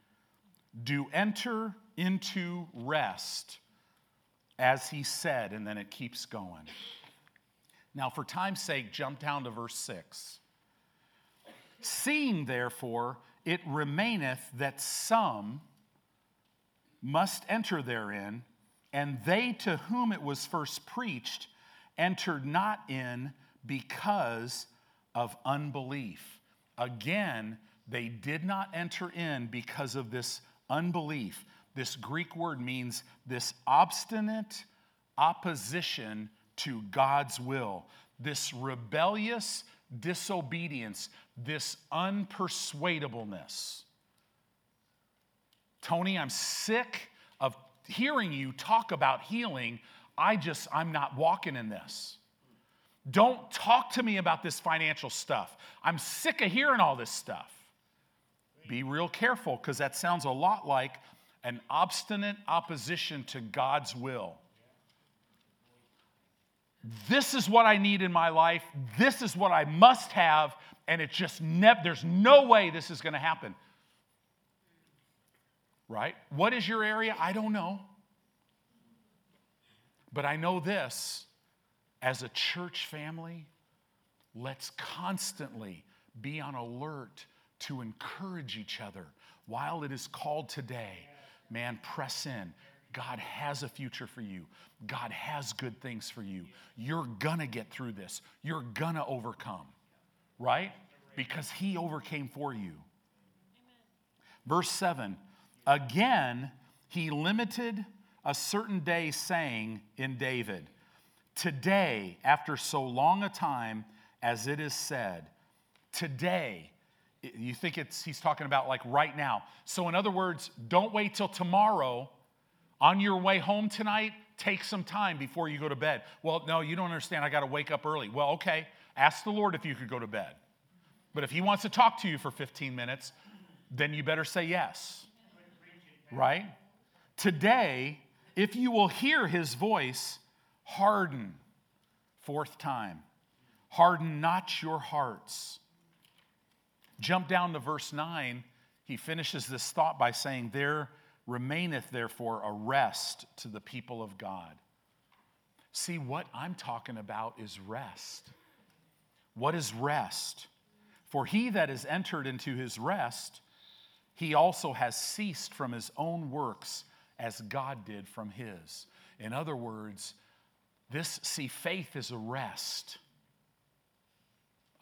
do enter into rest, as he said, and then it keeps going. Now, for time's sake, jump down to verse 6. Seeing, therefore, it remaineth that some must enter therein, and they to whom it was first preached entered not in because of unbelief. Again, they did not enter in because of this unbelief. This Greek word means this obstinate opposition to God's will, this rebellious disobedience, this unpersuadableness. Tony, I'm sick of hearing you talk about healing. I just, I'm not walking in this. Don't talk to me about this financial stuff. I'm sick of hearing all this stuff. Be real careful because that sounds a lot like an obstinate opposition to God's will. This is what I need in my life. This is what I must have. And it just never, there's no way this is going to happen. Right? What is your area? I don't know. But I know this as a church family, let's constantly be on alert to encourage each other while it is called today. Man, press in. God has a future for you. God has good things for you. You're gonna get through this. You're gonna overcome, right? Because He overcame for you. Verse 7 Again, He limited a certain day, saying in David, Today, after so long a time as it is said, today, you think it's he's talking about like right now. So in other words, don't wait till tomorrow. On your way home tonight, take some time before you go to bed. Well, no, you don't understand. I got to wake up early. Well, okay. Ask the Lord if you could go to bed. But if he wants to talk to you for 15 minutes, then you better say yes. Right? Today, if you will hear his voice, harden. Fourth time. Harden not your hearts Jump down to verse 9. He finishes this thought by saying, There remaineth therefore a rest to the people of God. See, what I'm talking about is rest. What is rest? For he that is entered into his rest, he also has ceased from his own works as God did from his. In other words, this, see, faith is a rest.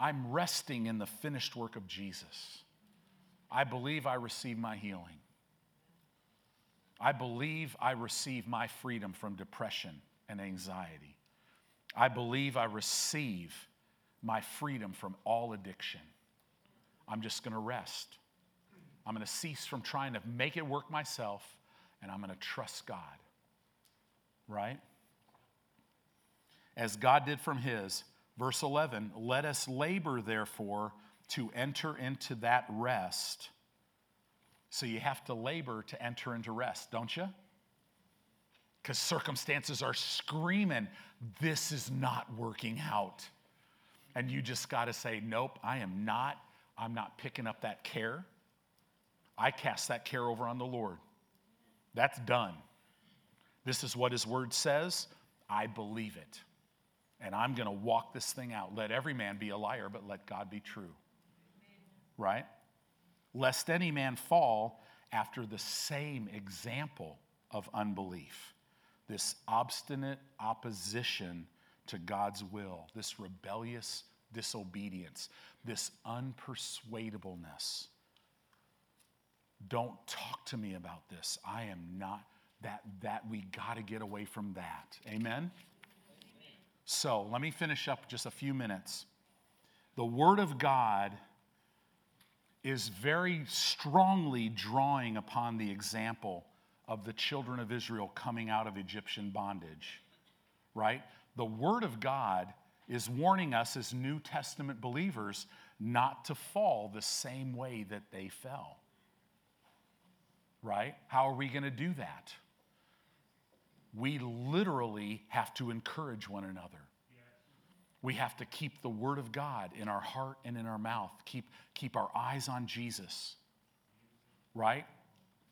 I'm resting in the finished work of Jesus. I believe I receive my healing. I believe I receive my freedom from depression and anxiety. I believe I receive my freedom from all addiction. I'm just going to rest. I'm going to cease from trying to make it work myself, and I'm going to trust God. Right? As God did from His, Verse 11, let us labor, therefore, to enter into that rest. So you have to labor to enter into rest, don't you? because circumstances are screaming, this is not working out. And you just got to say, nope, I am not, I'm not picking up that care. I cast that care over on the Lord. That's done. This is what his word says. I believe it. And I'm going to walk this thing out. Let every man be a liar, but let God be true. Right? Lest any man fall after the same example of unbelief, this obstinate opposition to God's will, this rebellious disobedience, this unpersuadableness. Don't talk to me about this. I am not that that we got to get away from that. Amen. So, let me finish up just a few minutes. The word of God is very strongly drawing upon the example of the children of Israel coming out of Egyptian bondage, right? The Word of God is warning us as New Testament believers not to fall the same way that they fell, right? How are we going to do that? We literally have to encourage one another. We have to keep the Word of God in our heart and in our mouth, keep, keep our eyes on Jesus, right?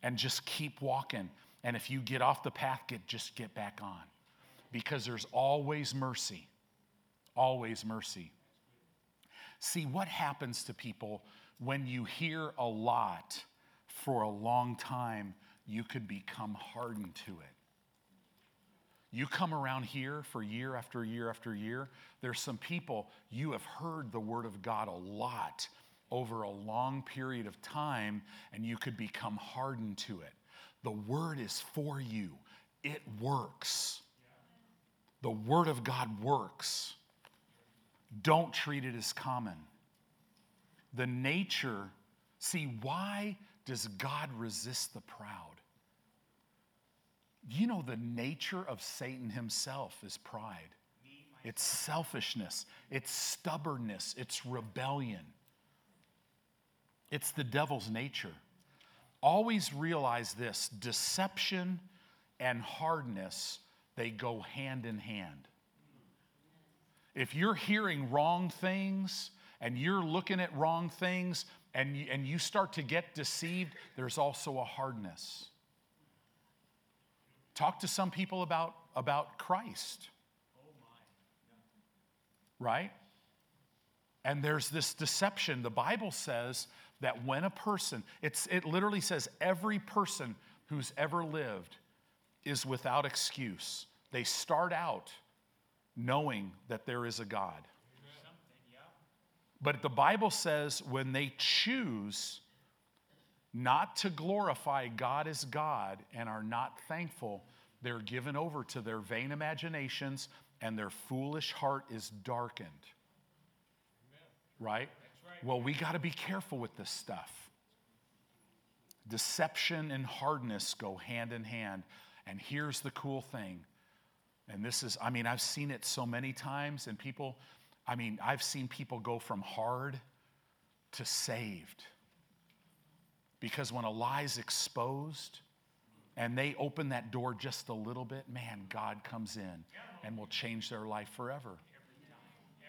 And just keep walking. And if you get off the path, get, just get back on. Because there's always mercy. Always mercy. See, what happens to people when you hear a lot for a long time, you could become hardened to it. You come around here for year after year after year, there's some people, you have heard the word of God a lot over a long period of time, and you could become hardened to it. The word is for you, it works. The word of God works. Don't treat it as common. The nature, see, why does God resist the proud? You know, the nature of Satan himself is pride. It's selfishness, it's stubbornness, it's rebellion. It's the devil's nature. Always realize this deception and hardness, they go hand in hand. If you're hearing wrong things and you're looking at wrong things and you, and you start to get deceived, there's also a hardness. Talk to some people about, about Christ. Right? And there's this deception. The Bible says that when a person, it's, it literally says every person who's ever lived is without excuse. They start out knowing that there is a God. But the Bible says when they choose not to glorify God as God and are not thankful, they're given over to their vain imaginations and their foolish heart is darkened. Right? right? Well, we got to be careful with this stuff. Deception and hardness go hand in hand. And here's the cool thing. And this is, I mean, I've seen it so many times, and people, I mean, I've seen people go from hard to saved because when a lie is exposed and they open that door just a little bit, man, God comes in and will change their life forever.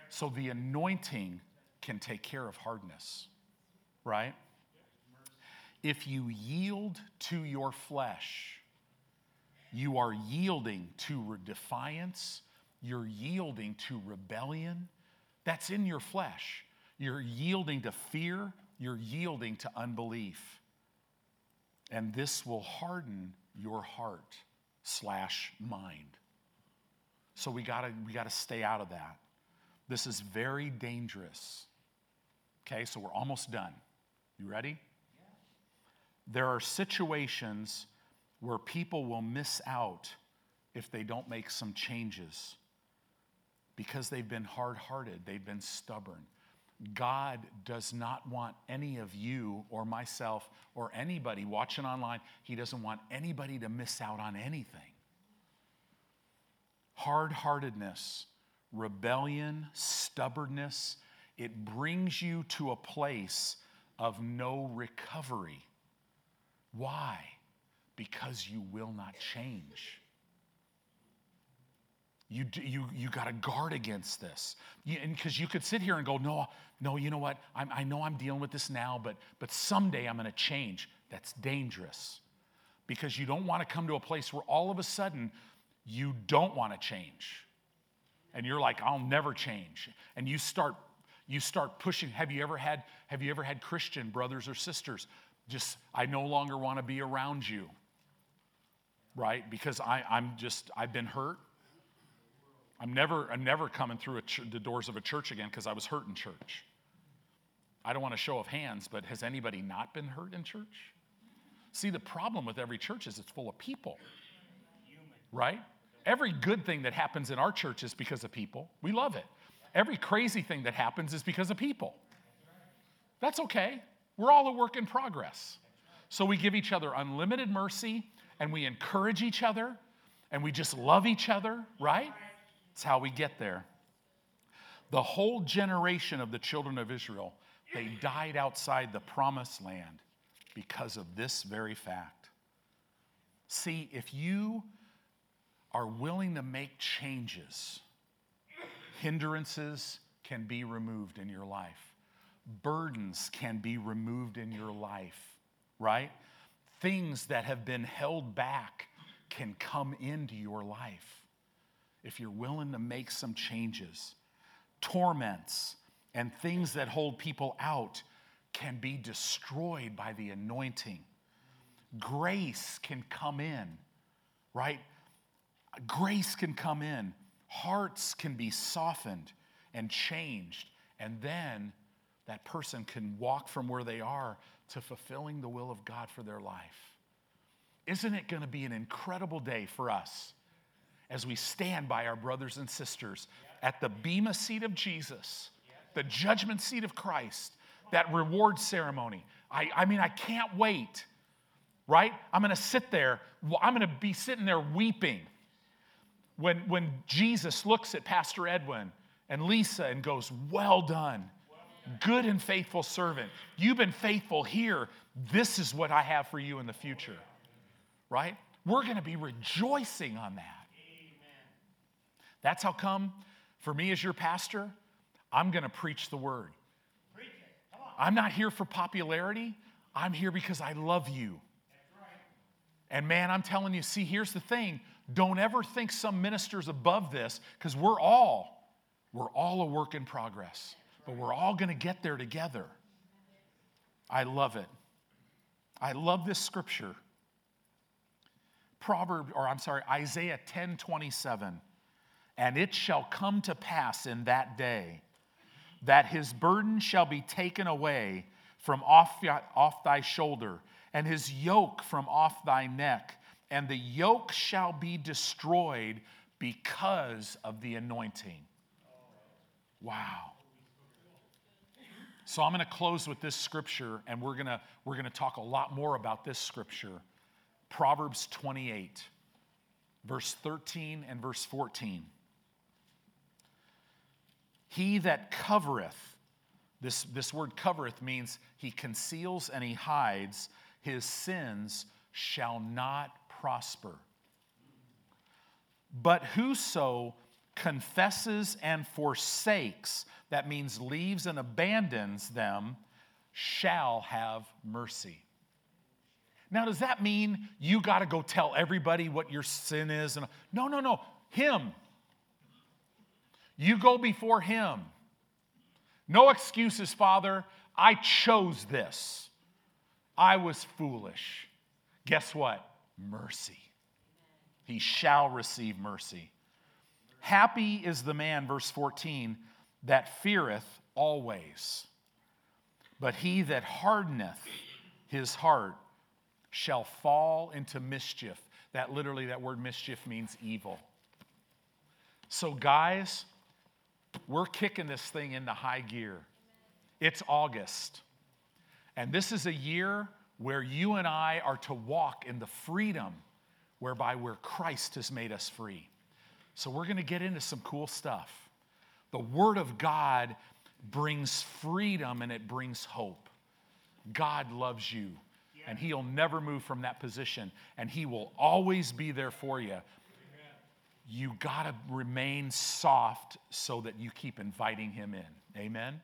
So the anointing can take care of hardness, right? If you yield to your flesh, you are yielding to defiance, you're yielding to rebellion. That's in your flesh. You're yielding to fear, you're yielding to unbelief. And this will harden your heart slash mind. So we gotta, we gotta stay out of that. This is very dangerous. Okay, so we're almost done. You ready? There are situations where people will miss out if they don't make some changes because they've been hard hearted, they've been stubborn. God does not want any of you or myself or anybody watching online, He doesn't want anybody to miss out on anything. Hard heartedness, rebellion, stubbornness, it brings you to a place of no recovery. Why? Because you will not change. You, you, you got to guard against this. Because you, you, could sit here and go, no, no, you know what? I'm, I know I'm dealing with this now, but, but someday I'm going to change. That's dangerous because you don't want to come to a place where all of a sudden you don't want to change. And you're like, I'll never change. And you start you start pushing. Have you ever had have you ever had Christian brothers or sisters just I no longer want to be around you? Right? Because I, I'm just I've been hurt. I'm never I'm never coming through ch- the doors of a church again because I was hurt in church. I don't want to show of hands, but has anybody not been hurt in church? See, the problem with every church is it's full of people, right? Every good thing that happens in our church is because of people. We love it. Every crazy thing that happens is because of people. That's okay. We're all a work in progress. So we give each other unlimited mercy and we encourage each other and we just love each other, right? That's how we get there. The whole generation of the children of Israel, they died outside the promised land because of this very fact. See, if you are willing to make changes, hindrances can be removed in your life, burdens can be removed in your life, right? Things that have been held back can come into your life if you're willing to make some changes. Torments and things that hold people out can be destroyed by the anointing. Grace can come in, right? Grace can come in. Hearts can be softened and changed. And then that person can walk from where they are to fulfilling the will of God for their life. Isn't it going to be an incredible day for us as we stand by our brothers and sisters at the Bema seat of Jesus, the judgment seat of Christ, that reward ceremony. I, I mean, I can't wait, right? I'm to sit there, I'm to be sitting there weeping when, when Jesus looks at Pastor Edwin and Lisa and goes, Well done, good and faithful servant. You've been faithful here. This is what I have for you in the future, right? We're to be rejoicing on that. That's how come, for me as your pastor, I'm going to preach the word. I'm not here for popularity. I'm here because I love you. And man, I'm telling you, see, here's the thing. Don't ever think some minister's above this because we're all, we're all a work in progress. But we're all going to get there together. I love it. I love this scripture. Proverb, or I'm sorry, Isaiah 10 27. And it shall come to pass in that day that his burden shall be taken away from off, off thy shoulder, and his yoke from off thy neck, and the yoke shall be destroyed because of the anointing. Wow. So I'm going to close with this scripture, and we're going to, we're going to talk a lot more about this scripture. Proverbs 28, verse 13 and verse 14. He that covereth, this, this word covereth means he conceals and he hides, his sins shall not prosper. But whoso confesses and forsakes, that means leaves and abandons them, shall have mercy. Now, does that mean you got to go tell everybody what your sin is? And No, no, no. Him, you go before Him. No excuses, Father. I chose this. I was foolish. Guess what? Mercy. He shall receive mercy. Happy is the man, verse 14, that feareth always. But he that hardeneth his heart shall fall into mischief. That literally, that word mischief means evil. So, guys, we're kicking this thing into high gear. It's August. And this is a year where you and I are to walk in the freedom whereby where Christ has made us free. So we're going to get into some cool stuff. The Word of God brings freedom and it brings hope. God loves you, and He'll never move from that position, and He will always be there for you. You got to remain soft so that you keep inviting him in. Amen?